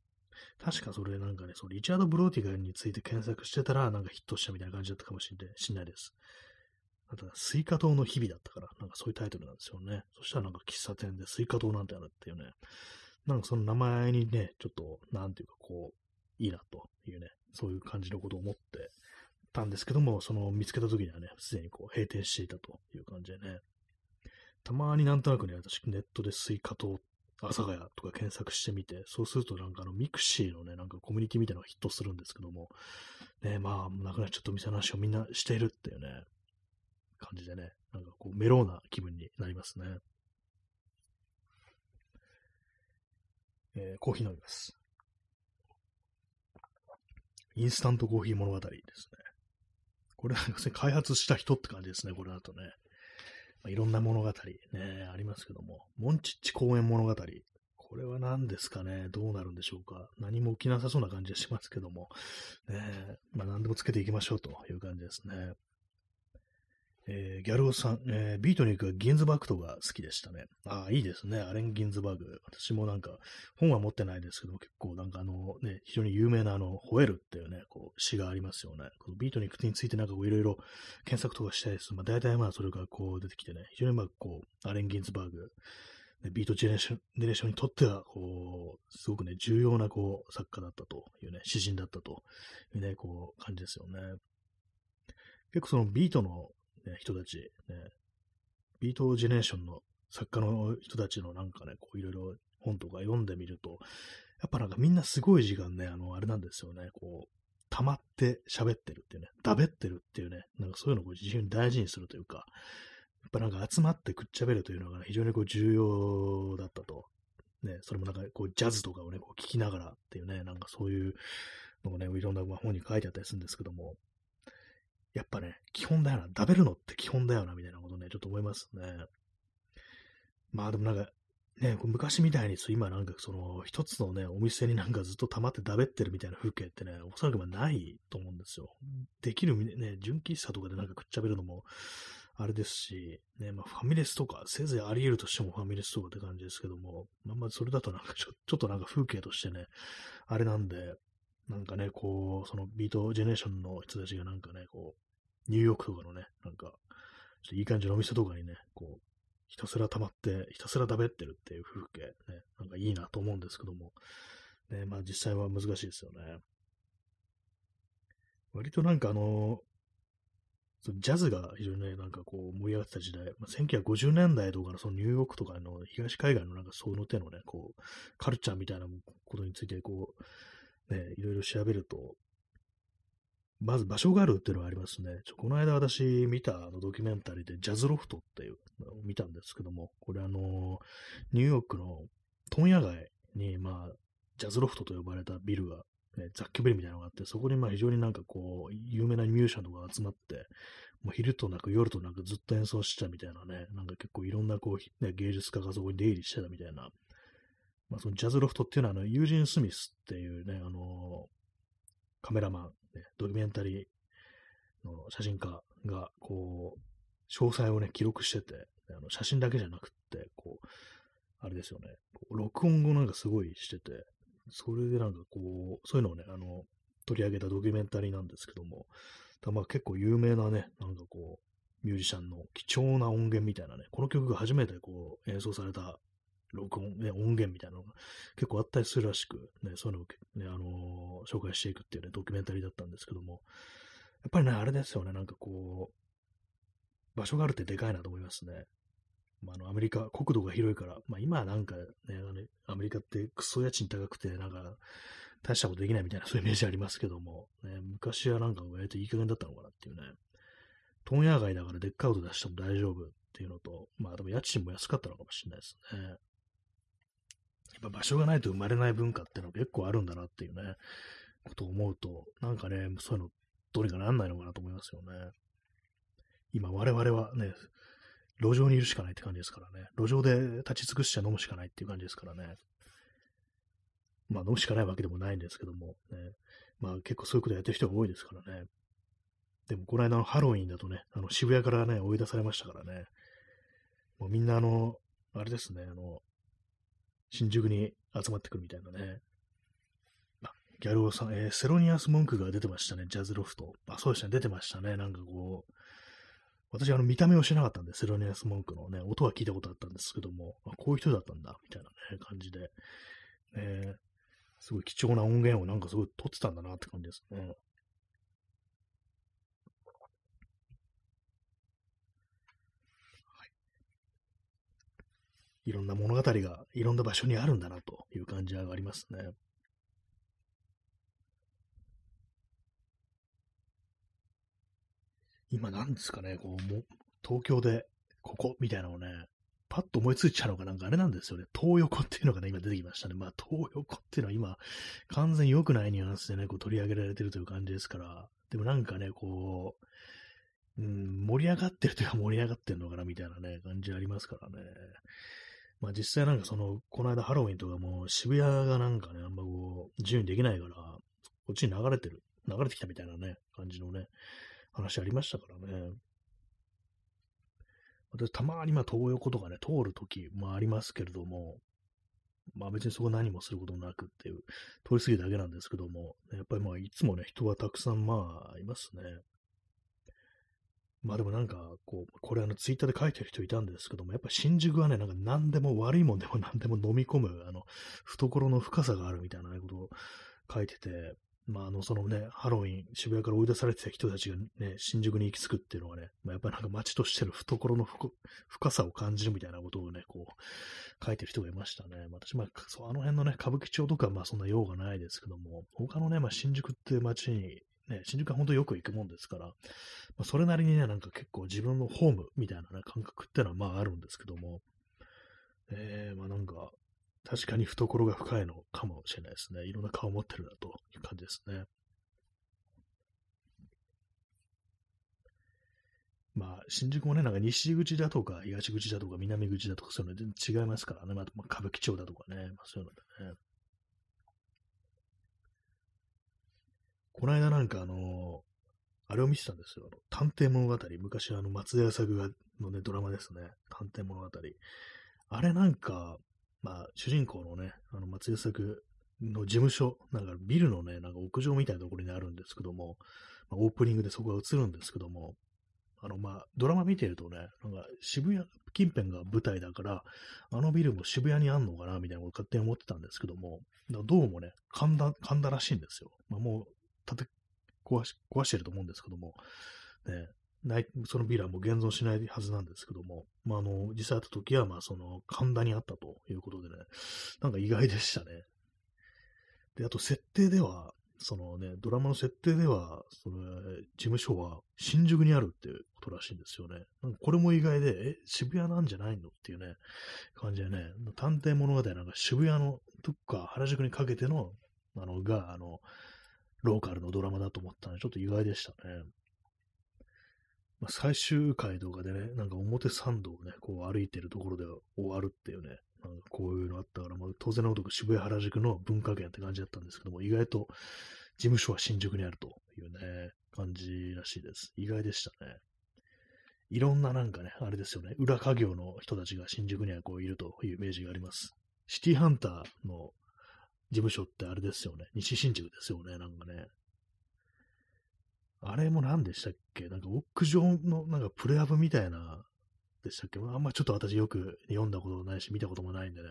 確かそれなんかね、そのリチャード・ブローティガンについて検索してたら、なんかヒットしたみたいな感じだったかもしれないです。あと、西瓜糖の日々だったから、なんかそういうタイトルなんですよね。そしたらなんか喫茶店で西瓜糖なんてあるっていうね。なんかその名前にね、ちょっと、なんていうかこう、いいなというね、そういう感じのことを思ってたんですけども、その見つけた時にはね、すでにこう閉店していたという感じでね。たまになんとなくね、私ネットで西瓜糖阿佐ヶ谷とか検索してみて、そうするとなんかあのミクシーのね、なんかコミュニティみたいなのがヒットするんですけども、ね、まあ、なくなっちゃった店の話をみんなしているっていうね、感じでね、なんかこうメローな気分になりますね。えー、コーヒー飲みます。インスタントコーヒー物語ですね。これは開発した人って感じですね、これだとね。まあ、いろんな物語ね、ありますけども、モンチッチ公園物語。これは何ですかね？どうなるんでしょうか？何も起きなさそうな感じがしますけども、ね、まあ何でもつけていきましょうという感じですね。えー、ギャルオさん、えー、ビートニックはギンズバーグとが好きでしたね。ああ、いいですね。アレン・ギンズバーグ。私もなんか、本は持ってないですけども、結構なんかあのね、非常に有名なあの、吠えるっていうね、こう、詩がありますよね。このビートニックについてなんかこう、いろいろ検索とかしたいです。まあ、大体まあ、それがこう出てきてね、非常にまあ、こう、アレン・ギンズバーグ、ビートジェネレーションにとっては、こう、すごくね、重要なこう、作家だったというね、詩人だったというね、こう、感じですよね。結構そのビートのね、人たち、ね、ビートジェネーションの作家の人たちのなんかね、こういろいろ本とか読んでみると、やっぱなんかみんなすごい時間ね、あの、あれなんですよね、こう、溜まって喋ってるっていうね、だべってるっていうね、なんかそういうのを非常に大事にするというか、やっぱなんか集まってくっちゃべるというのが、ね、非常にこう重要だったと。ね、それもなんかこうジャズとかをね、こう聞きながらっていうね、なんかそういうのがね、いろんな本に書いてあったりするんですけども、やっぱね、基本だよな。食べるのって基本だよな、みたいなことね、ちょっと思いますね。まあでもなんか、ね、昔みたいに今なんかその一つのね、お店になんかずっと溜まって食べってるみたいな風景ってね、おそらくまあないと思うんですよ。できるね、純喫茶とかでなんか食っちゃべるのもあれですし、ね、まあファミレスとか、せいぜいあり得るとしてもファミレスとかって感じですけども、まあまあそれだとなんかちょちょっとなんか風景としてね、あれなんで、なんかね、こう、そのビートジェネレーションの人たちがなんかね、こう、ニューヨークとかのね、なんか、ちょっといい感じのお店とかにね、こう、ひたすら溜まって、ひたすら食べってるっていう風景、ね、なんかいいなと思うんですけども、ね、まあ実際は難しいですよね。割となんかあの、ジャズが非常にね、なんかこう盛り上がってた時代、まあ、1950年代とかのそのニューヨークとかの東海岸のなんかその手のね、こう、カルチャーみたいなことについてこう、ね、いろいろ調べると、まず場所があるっていうのがありますね。ちょこの間私見たあのドキュメンタリーでジャズロフトっていうのを見たんですけども、これあの、ニューヨークの問屋街に、まあ、ジャズロフトと呼ばれたビルが、ね、雑居ビルみたいなのがあって、そこにまあ非常になんかこう、有名なミュージシャンとか集まって、もう昼となく夜となくずっと演奏してたみたいなね、なんか結構いろんなこう、ね、芸術家がそこに出入りしてたみたいな、まあそのジャズロフトっていうのはあの、ユージン・スミスっていうね、あの、カメラマン、ね、ドキュメンタリーの写真家が、こう、詳細をね、記録してて、あの写真だけじゃなくって、こう、あれですよね、録音をなんかすごいしてて、それでなんかこう、そういうのをね、あの、取り上げたドキュメンタリーなんですけども、まあ結構有名なね、なんかこう、ミュージシャンの貴重な音源みたいなね、この曲が初めてこう演奏された録音、ね、音源みたいなのが結構あったりするらしく、ね、そういうのを、ね、あのー、紹介していくっていうね、ドキュメンタリーだったんですけども、やっぱりね、あれですよね、なんかこう、場所があるってでかいなと思いますね。まあ、あの、アメリカ、国土が広いから、まあ今はなんかね、アメリカってクソ家賃高くて、なんか、大したことできないみたいな、そういうイメージありますけども、ね、昔はなんか割といい加減だったのかなっていうね。問屋街だからでっかい音出しても大丈夫っていうのと、まあでも家賃も安かったのかもしれないですね。やっぱ場所がないと生まれない文化っていうのは結構あるんだなっていうね、ことを思うと、なんかね、そういうのどうにかなんないのかなと思いますよね。今我々はね、路上にいるしかないって感じですからね。路上で立ち尽くして飲むしかないっていう感じですからね。まあ飲むしかないわけでもないんですけども、ね。まあ結構そういうことやってる人が多いですからね。でもこの間のハロウィンだとね、あの渋谷からね、追い出されましたからね。もうみんなあの、あれですね、あの、新宿に集まってくるみたいなね。ギャルオさん、えー、セロニアス文句が出てましたね、ジャズロフト。あ、そうでしたね、出てましたね。なんかこう、私、あの、見た目をしなかったんで、セロニアス文句のね、音は聞いたことあったんですけども、あこういう人だったんだ、みたいなね、感じで、えー、すごい貴重な音源をなんかすごい撮ってたんだなって感じですね。いろんな物語がいろんな場所にあるんだなという感じがありますね。今なんですかね、こう、も東京でここみたいなのをね、パッと思いついちゃうのがなんかあれなんですよね。東横っていうのがね、今出てきましたね。まあ、東横っていうのは今、完全に良くないニュアンスでね、こう取り上げられてるという感じですから、でもなんかね、こう、うん、盛り上がってるというか盛り上がってるのかなみたいなね、感じありますからね。まあ実際なんかその、この間ハロウィンとかも渋谷がなんかね、あんまこう、自由にできないから、こっちに流れてる、流れてきたみたいなね、感じのね、話ありましたからね。私、たまにまあ東横とかね、通るときもありますけれども、まあ別にそこ何もすることなくっていう、通り過ぎるだけなんですけども、やっぱりまあいつもね、人はたくさんまあいますね。まあでもなんか、こう、これあのツイッターで書いてる人いたんですけども、やっぱ新宿はね、なんか何でも悪いもんでも 何でも飲み込む、あの、懐の深さがあるみたいな、ことを書いてて、まあ、あの、そのね、ハロウィン、渋谷から追い出されてた人たちがね、新宿に行き着くっていうのはね、まあ、やっぱりなんか街としての懐の深さを感じるみたいなことをね、こう、書いてる人がいましたね。私、まあ、そう、あの辺のね、歌舞伎町とかまあそんな用がないですけども、他のね、まあ、新宿っていう街に、ね、新宿は本当よく行くもんですから、まあ、それなりにね、なんか結構自分のホームみたいなね、感覚っていうのはまああるんですけども、えー、まあなんか、確かに懐が深いのかもしれないですね。いろんな顔を持ってるなという感じですね。まあ、新宿もね、なんか西口だとか、東口だとか、南口だとか、そういうの全然違いますからね。まあ、歌舞伎町だとかね、まあ、そういうのでね。この間なんかあの、あれを見てたんですよ。探偵物語。昔あの、松田作がのね、ドラマですね。探偵物語。あれなんか、まあ、主人公のね、あの、松井作の事務所、なんかビルのね、なんか屋上みたいなところにあるんですけども、まあ、オープニングでそこが映るんですけども、あの、まあ、ドラマ見てるとね、なんか渋谷近辺が舞台だから、あのビルも渋谷にあんのかなみたいなこと勝手に思ってたんですけども、どうもね、噛んだ、噛んだらしいんですよ。まあ、もう、立て壊し、壊してると思うんですけども、ね、ない、そのビルはも現存しないはずなんですけども、まあ、あの、実際会った時は、まあ、その、神田にあったということでね、なんか意外でしたね。で、あと、設定では、そのね、ドラマの設定では、その、事務所は新宿にあるっていうことらしいんですよね。なんかこれも意外で、え、渋谷なんじゃないのっていうね、感じでね、探偵物語なんか渋谷のどっか原宿にかけての、あの、が、あの、ローカルのドラマだと思ったので、ちょっと意外でしたね。まあ、最終回動画でね、なんか表参道をね、こう歩いてるところで終わるっていうね、なんかこういうのあったから、まあ、当然のごとく渋谷原宿の文化圏って感じだったんですけども、意外と事務所は新宿にあるというね、感じらしいです。意外でしたね。いろんななんかね、あれですよね、裏家業の人たちが新宿にはこういるというイメージがあります。シティハンターの事務所ってあれですよね、西新宿ですよね、なんかね。あれも何でしたっけ？なんか屋上のなんかプレハブみたいなでしたっけ？あんまちょっと私よく読んだことないし、見たこともないんでね、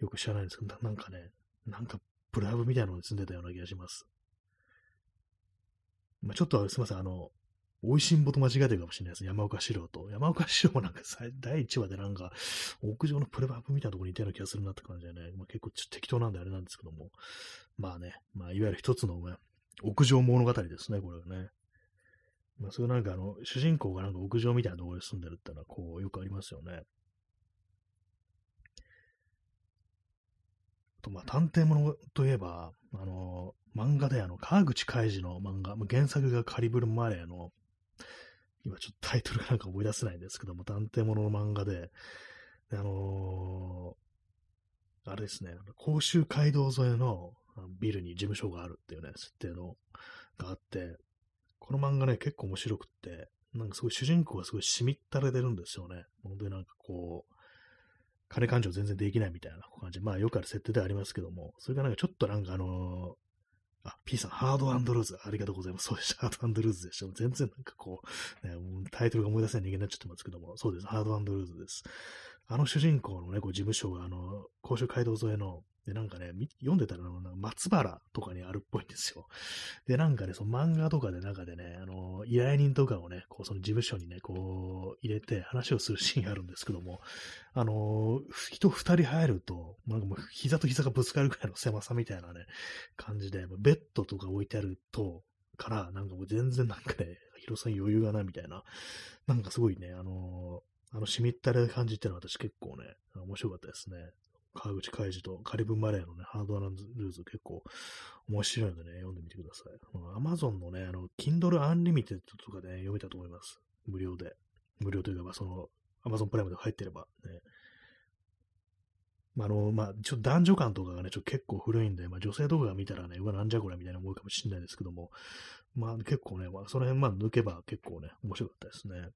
よく知らないんですけど、なんかね、なんかプラブみたいなのに住んでたような気がします。まあ、ちょっとすみません、あの、美味しんぼと間違えてるかもしれないです。山岡四郎と。山岡四郎もなんか第1話でなんか、屋上のプレバブみたいなところにいたような気がするなって感じでね、まあ、結構適当なんであれなんですけども。まあね、まあ、いわゆる一つの、ね、屋上物語ですね、これはね。まあ、そういうなんかあの、主人公がなんか屋上みたいなところに住んでるってのは、こう、よくありますよね。と、まあ、探偵物といえば、あの、漫画であの、川口海二の漫画、まあ原作がカリブルマレーの、今ちょっとタイトルがなんか思い出せないんですけども、探偵物の漫画で、あのー、あれですね、甲州街道沿いのビルに事務所があるっていうね、設定のがあって、この漫画ね、結構面白くって、なんかすごい主人公がすごいしみったれてるんですよね。本当になんかこう、金勘定全然できないみたいな感じ。まあよくある設定ではありますけども、それがなんかちょっとなんかあのあ、P さん、ハードアンドルーズ。ありがとうございます。そうでした。ハードルーズでした。全然なんかこう、ね、タイトルが思い出せない人間になっちゃってますけども、そうです。ハードアンドルーズです。あの主人公のね、こう事務所が、あの、甲州街道沿いの、で、なんかね、読んでたら、松原とかにあるっぽいんですよ。で、なんかね、その漫画とかで中でね、あの、依頼人とかをね、こう、その事務所にね、こう、入れて話をするシーンあるんですけども、あの、人二人入ると、なんかもう膝と膝がぶつかるくらいの狭さみたいなね、感じで、ベッドとか置いてあると、から、なんかもう全然なんかね、広さに余裕がないみたいな、なんかすごいね、あの、あの、しみったれ感じっていうのは私結構ね、面白かったですね。川口海二とカリブンマレーのね、ハードランルーズ結構面白いのでね、読んでみてください。アマゾンのね、あの、Kindle Unlimited とかで、ね、読めたと思います。無料で。無料というか、まあその、アマゾンプライムで入ってればね。まあ、あの、まあ、ちょっと男女感とかがね、ちょっと結構古いんで、まあ、女性とかが見たらね、うわ、なんじゃこれみたいな思うかもしれないですけども、まあ、結構ね、まあ、その辺まあ抜けば結構ね、面白かったですね。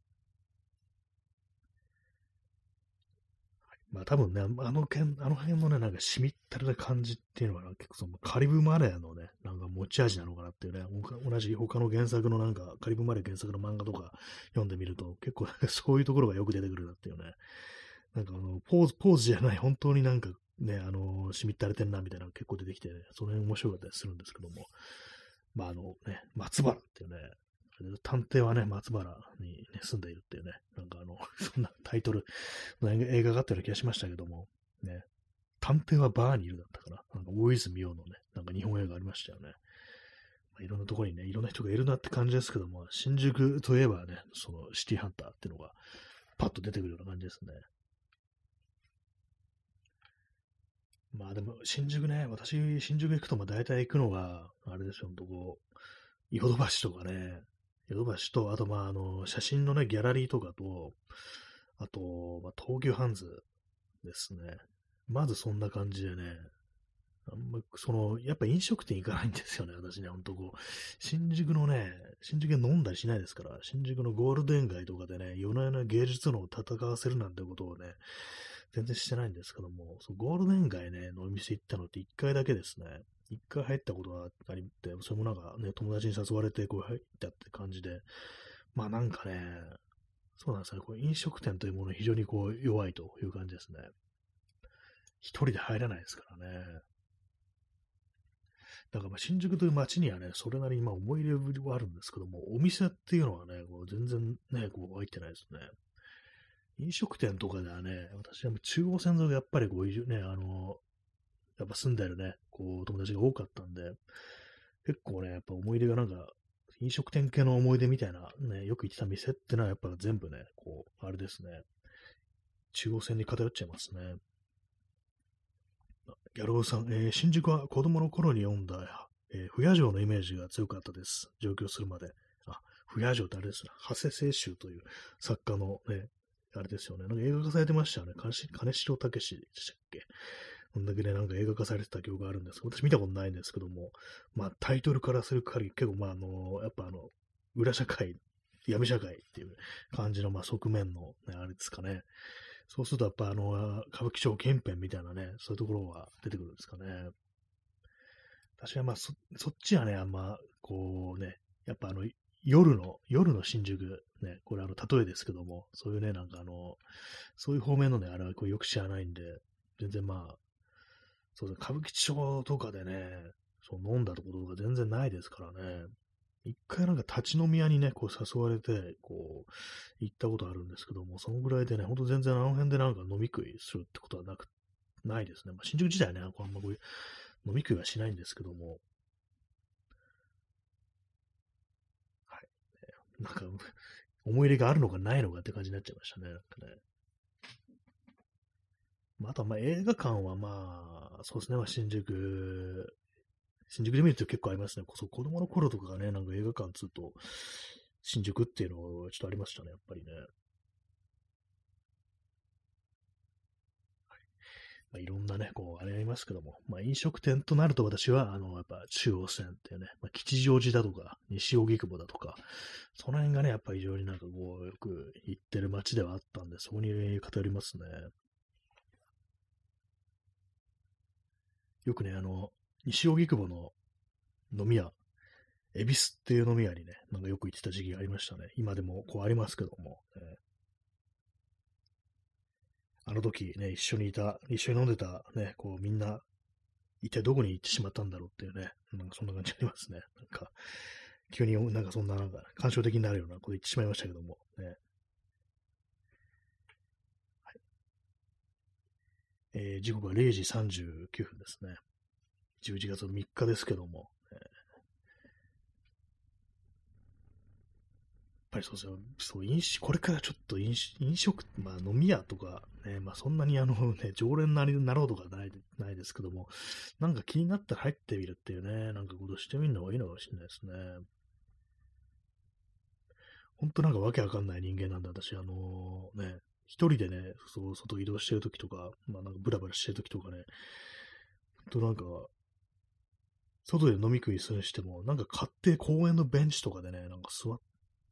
まあ多分ね、あの辺、あの辺のね、なんかしみったれた感じっていうのは、結構そのカリブマレーのね、なんか持ち味なのかなっていうね、同じ他の原作のなんか、カリブマレー原作の漫画とか読んでみると、結構そういうところがよく出てくるなっていうね、なんかあの、ポーズ、ポーズじゃない、本当になんかね、あの、しみったれてんなみたいなのが結構出てきて、ね、その辺面白かったりするんですけども、まああのね、松原っていうね、探偵はね、松原に、ね、住んでいるっていうね、なんかあの、そんなタイトルの映画があったような気がしましたけども、ね、探偵はバーにいるだったかな。なんか大泉洋のね、なんか日本映画ありましたよね。まあ、いろんなところにね、いろんな人がいるなって感じですけども、新宿といえばね、そのシティハンターっていうのがパッと出てくるような感じですね。まあでも、新宿ね、私、新宿行くと、まあ大体行くのが、あれですよ、ほんとこう、ヨドバシとかね、ヨドバシと、あと、まあ、あの、写真のね、ギャラリーとかと、あと、まあ、東急ハンズですね。まずそんな感じでね、あんま、その、やっぱ飲食店行かないんですよね、私ね、ほんとこう、新宿のね、新宿で飲んだりしないですから、新宿のゴールデン街とかでね、夜な夜な芸術のを戦わせるなんてことをね、全然してないんですけども、そゴールデン街ね、のお店行ったのって一回だけですね。一回入ったことがあって、それもなんかね、友達に誘われてこう入ったって感じで、まあなんかね、そうなんですね、こう飲食店というもの非常にこう弱いという感じですね。一人で入らないですからね。だからまあ新宿という街にはね、それなりにまあ思い入れはあるんですけども、お店っていうのはね、こう全然ね、こう入ってないですね。飲食店とかではね、私は中央線沿いでやっぱりこう、ね、あの、やっぱ住んでるね、こう、友達が多かったんで、結構ね、やっぱ思い出がなんか、飲食店系の思い出みたいな、ね、よく行ってた店ってのはやっぱ全部ね、こう、あれですね、中央線に偏っちゃいますね。ギャローさん、えー、新宿は子供の頃に読んだ、えー、不夜城のイメージが強かったです。上京するまで。あ、不夜城ってあれですね。長谷清舟という作家のね、あれですよね。なんか映画化されてましたよね。金城武でしたっけ？こんだけね、なんか映画化されてた記憶があるんですけど、私見たことないんですけども、まあタイトルからする限り結構まああの、やっぱあの、裏社会、闇社会っていう感じのまあ側面の、ね、あれですかね。そうするとやっぱあの、歌舞伎町近辺みたいなね、そういうところは出てくるんですかね。私はまあそ、そっちはね、あんま、こうね、やっぱあの、夜の、夜の新宿、ね、これあの、例えですけども、そういうね、なんかあの、そういう方面のね、あれはこうよく知らないんで、全然まあ、そうですね、歌舞伎町とかでね、そう飲んだところが全然ないですからね。一回なんか立ち飲み屋にね、こう誘われて、こう、行ったことあるんですけども、そのぐらいでね、ほんと全然あの辺でなんか飲み食いするってことはなく、ないですね。まあ、新宿自体ね、あんまこういう飲み食いはしないんですけども、はい。なんか、思い入れがあるのかないのかって感じになっちゃいましたね。なんかねまあ、あとまあ映画館はまあ、そうですね、まあ、新宿、新宿で見ると結構ありますね。こそ子供の頃とかがね、なんか映画館つうと、新宿っていうのはちょっとありましたね、やっぱりね。まあ、いろんなね、こう、あれありますけども、まあ、飲食店となると私は、あの、やっぱ中央線っていうね、まあ、吉祥寺だとか、西荻窪だとか、その辺がね、やっぱり非常になんかこう、よく行ってる街ではあったんで、そこに偏りますね。よくね、あの、西荻窪の飲み屋、恵比寿っていう飲み屋にね、なんかよく行ってた時期がありましたね。今でもこうありますけども、あの時ね、一緒にいた、一緒に飲んでたね、こうみんな、一体どこに行ってしまったんだろうっていうね、なんかそんな感じありますね。なんか、急になんかそんななんか感傷的になるようなこと言ってしまいましたけども、ね。はい。えー、時刻は0時39分ですね。11月の3日ですけども、やっぱりそうですよ。そう、飲酒、これからちょっと飲飲食、まあ飲み屋とかね、まあそんなにあのね、常連なりなろうとかない、ないですけども、なんか気になったら入ってみるっていうね、なんかことしてみるのがいいのかもしれないですね。ほんとなんかわけわかんない人間なんで、私、あのー、ね、一人でね、そう、外移動してるときとか、まあなんかブラブラしてるときとかね、となんか、外で飲み食いするにしても、なんか買って公園のベンチとかでね、なんか座っ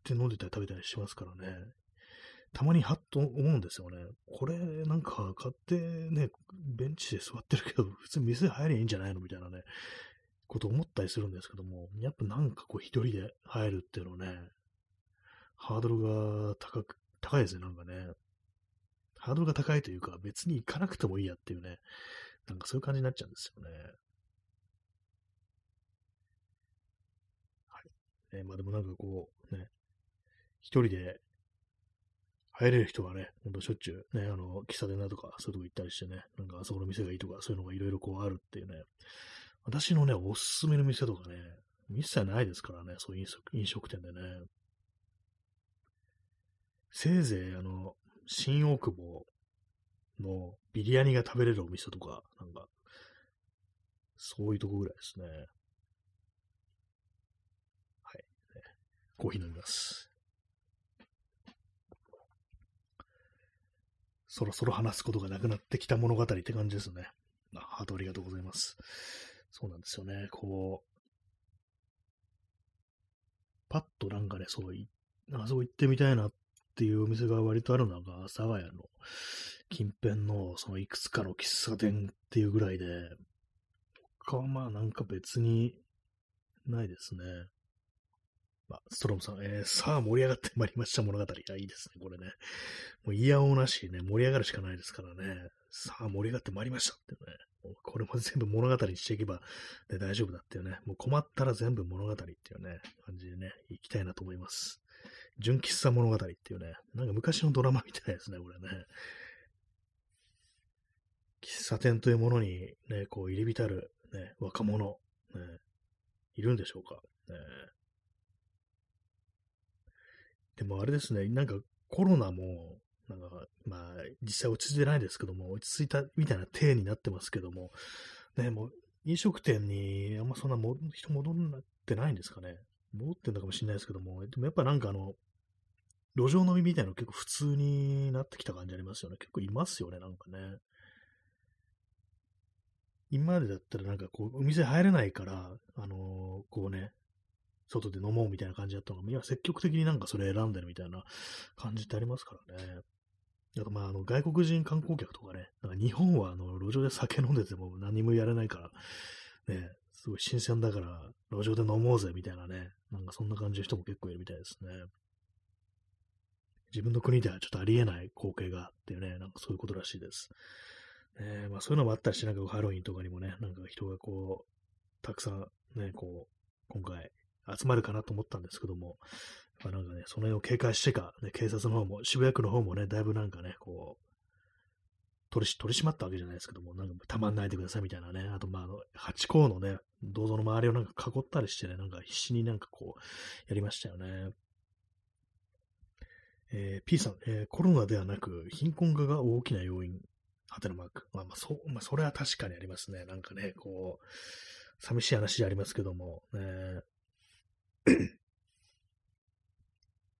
て飲んでたり食べたりしますからね。たまにはっと思うんですよね。これなんか買ってね、ベンチで座ってるけど、普通店入りゃいいんじゃないのみたいなね、こと思ったりするんですけども、やっぱなんかこう一人で入るっていうのね、ハードルが高く、高いですね、なんかね。ハードルが高いというか、別に行かなくてもいいやっていうね、なんかそういう感じになっちゃうんですよね。はい。えー、まあでもなんかこう、ね、一人で入れる人はね、ほんとしょっちゅうね、あの、喫茶店だとか、そういうとこ行ったりしてね、なんかあそこの店がいいとか、そういうのがいろいろこうあるっていうね、私のね、おすすめの店とかね、一切ないですからね、そういう飲食飲食店でね。せいぜい、あの、新大久保のビリヤニが食べれるお店とか、なんか、そういうとこぐらいですね。はい。コーヒー飲みます。そろそろ話すことがなくなってきた物語って感じですね。あ、ハートありがとうございます。そうなんですよね。こう、パッとなんかね、そうい、あそこ行ってみたいなっっていうお店が割とあるのが、阿佐ヶ谷の近辺のそのいくつかの喫茶店っていうぐらいで、他はまあなんか別にないですね。まあ、ストロムさん、えー、さあ盛り上がってまいりました物語。いや、いいですね、これね。もうイヤオなしね、盛り上がるしかないですからね。さあ盛り上がってまいりましたってね。これも全部物語にしていけば、ね、大丈夫だっていうね。もう困ったら全部物語っていうね、感じでね、行きたいなと思います。純喫茶物語っていうね、なんか昔のドラマみたいですね、これね。喫茶店というものにね、こう入り浸る、ね、若者、ね、いるんでしょうか。ねでもあれですね、なんかコロナも、なんか、まあ、実際落ち着いてないですけども、落ち着いたみたいな体になってますけども、ね、もう、飲食店にあんまそんなも人戻ってないんですかね。戻ってんのかもしれないですけども、でもやっぱなんかあの、路上飲みみたいなの結構普通になってきた感じありますよね。結構いますよね、なんかね。今までだったらなんかこう、お店入れないから、あのー、こうね、外で飲もうみたいな感じだったのが、今積極的になんかそれ選んでるみたいな感じってありますからね。あとまあ、あの、外国人観光客とかね、なんか日本はあの、路上で酒飲んでても何もやれないから、ね、すごい新鮮だから、路上で飲もうぜみたいなね、なんかそんな感じの人も結構いるみたいですね。自分の国ではちょっとありえない光景がっていうね、なんかそういうことらしいです。え、まあそういうのもあったりして、なんかハロウィンとかにもね、なんか人がこう、たくさんね、こう、今回集まるかなと思ったんですけども、まあ、なんかね、その辺を警戒してか、ね、警察の方も、渋谷区の方もね、だいぶなんかね、こう、取り取り締まったわけじゃないですけども、なんかたまんないでくださいみたいなね、あとまあ、あの、八甲のね、銅像の周りをなんか囲ったりしてね、なんか必死になんかこう、やりましたよね。えー、P さん、えー、コロナではなく、貧困化が大きな要因、はてなマーク。まあまあ、そう、まあ、それは確かにありますね。なんかね、こう、寂しい話でありますけども、ね、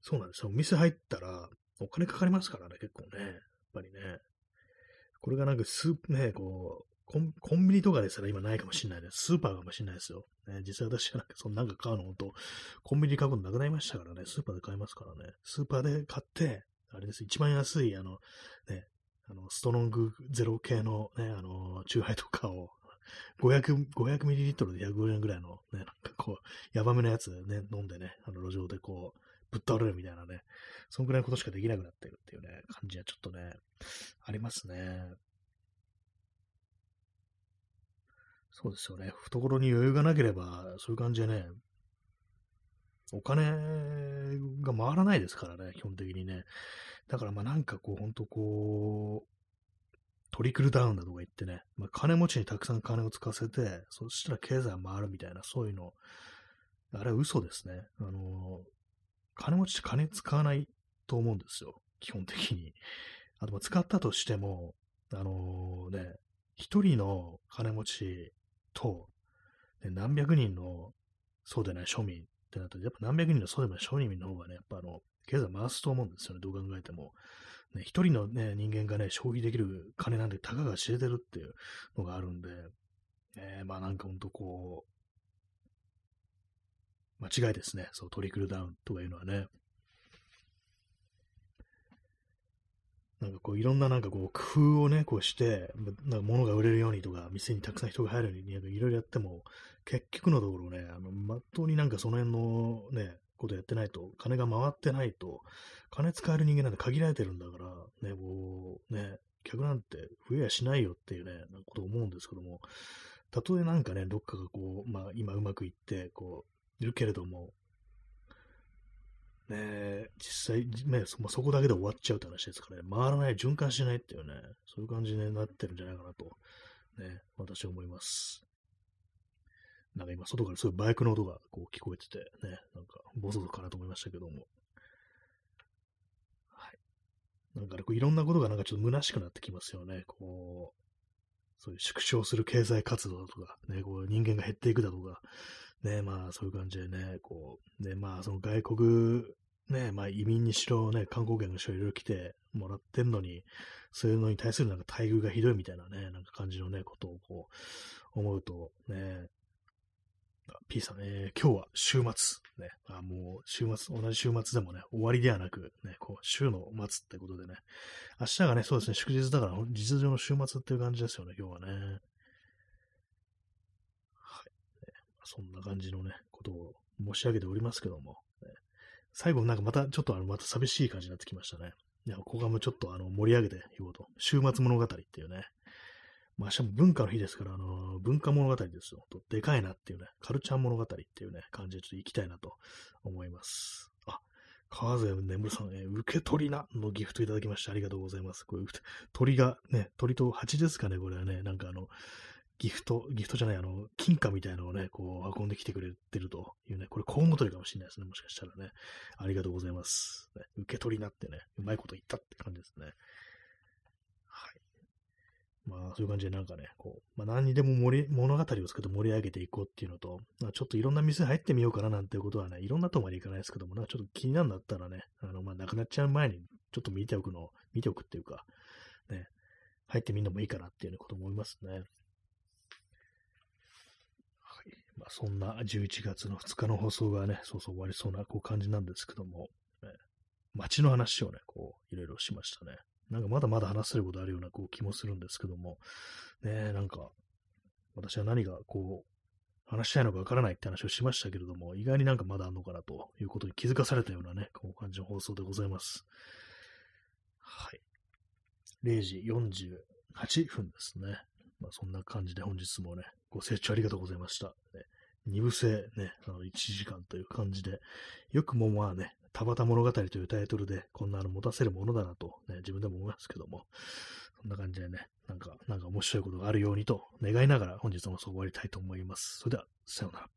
そうなんですよ。お店入ったら、お金かかりますからね、結構ね。やっぱりね。これがなんかスープね、こう、コンコンビニとかですら今ないかもしれないです。スーパーかもしれないですよ。ね、実際私はなんかそのなんか買うのと、コンビニ買うのなくなりましたからね、スーパーで買いますからね。スーパーで買って、あれです、一番安い、あの、ね、あの、ストロングゼロ系のね、あの、チューハイとかを、500、500ミリリットルで150円ぐらいのね、なんかこう、ヤバめのやつね、飲んでね、あの、路上でこう、ぶっ倒れるみたいなね、そんぐらいのことしかできなくなってるっていうね、感じはちょっとね、ありますね。そうですよね。懐に余裕がなければ、そういう感じでね、お金が回らないですからね、基本的にね。だからまあなんかこう、ほんとこう、トリクルダウンだとか言ってね、まあ、金持ちにたくさん金を使わせて、そしたら経済が回るみたいな、そういうの、あれは嘘ですね。あの、金持ちって金使わないと思うんですよ。基本的に。あと、使ったとしても、あの、ね、一人の金持ちと、ね、何百人のそうでない庶民ってなると、やっぱ何百人のそうでない庶民の方がね、やっぱあの、経済回すと思うんですよね、どう考えても。ね、一人のね、人間がね、消費できる金なんてたかが知れてるっていうのがあるんで、えー、まあなんかほんとこう、間違いですね。そう、トリクルダウンとかいうのはね。なんかこう、いろんななんかこう、工夫をね、こうして、なんか物が売れるようにとか、店にたくさん人が入るように、いろいろやっても、結局のところね、あの、まっとうになんかその辺のね、ことやってないと、金が回ってないと、金使える人間なんて限られてるんだから、ね、もう、ね、客なんて増えやしないよっていうね、なこと思うんですけども、たとえなんかね、どっかがこう、まあ今うまくいって、こう、いるけれども、ね実際、ねそ、こだけで終わっちゃうって話ですからね、回らない、循環しないっていうね、そういう感じになってるんじゃないかなと、ね、私は思います。なんか今、外からすごいバイクの音がこう聞こえてて、ね、なんか、ボソボソかなと思いましたけども。はい。なんかね、こういろんなことがなんかちょっと虚しくなってきますよね。こう、そういう縮小する経済活動だとか、ね、こう人間が減っていくだとか、ね、まあそういう感じでね、こう、ね、まあその外国、ね、まあ移民にしろね、観光客の人いろいろ来てもらってんのに、そういうのに対するなんか待遇がひどいみたいなね、なんか感じのね、ことをこう、思うと、ね、P さん、えー、今日は週末。ね。あもう、週末、同じ週末でもね、終わりではなく、ね、こう、週の末ってことでね。明日がね、そうですね、祝日だから、実情の週末っていう感じですよね、今日はね。はい。ねそんな感じのね、ことを申し上げておりますけども。ね、最後、なんかまた、ちょっとあの、また寂しい感じになってきましたね。いや、ここはもうちょっとあの、盛り上げていこうと。週末物語っていうね。まあ、明日も文化の日ですから、あの、文化物語ですよ。とでかいなっていうね、カルチャー物語っていうね、感じでちょっと行きたいなと思います。あ、川瀬眠さん、えー、受け取りなのギフトいただきましてありがとうございます。これ、鳥がね、鳥と蜂ですかね、これはね、なんかあの、ギフト、ギフトじゃない、あの、金貨みたいなのをね、こう、運んできてくれてるというね、これ、コウモトリかもしれないですね、もしかしたらね。ありがとうございます。ね、受け取りなってね、うまいこと言ったって感じですね。はいまあ、そういう感じでなんかね、こう、まあ、何にでも盛り、物語を作って盛り上げていこうっていうのと、まあ、ちょっといろんな店入ってみようかななんていうことはね、いろんなとこまでいかないですけども、なんかちょっと気になるんだったらね、あの、まあ、なくなっちゃう前に、ちょっと見ておくの、見ておくっていうか、ね、入ってみるのもいいかなっていうようなことも思いますね。まあ、そんな11月の2日の放送がね、そうそう終わりそうなこう感じなんですけども、ね、街の話をね、こう、いろいろしましたね。なんかまだまだ話せることあるようなこう気もするんですけども、ねなんか、私は何がこう、話したいのかわからないって話をしましたけれども、意外になんかまだあんのかなということに気づかされたようなね、こう感じの放送でございます。はい。0時48分ですね。まあそんな感じで本日もね、ご清聴ありがとうございました。ね、二部制ね、あの1時間という感じで、よくもまあね、田畑物語というタイトルで、こんなの持たせるものだなと、ね、自分でも思いますけども、そんな感じでね、なんか、なんか面白いことがあるようにと願いながら本日もそこ終わりたいと思います。それでは、さようなら。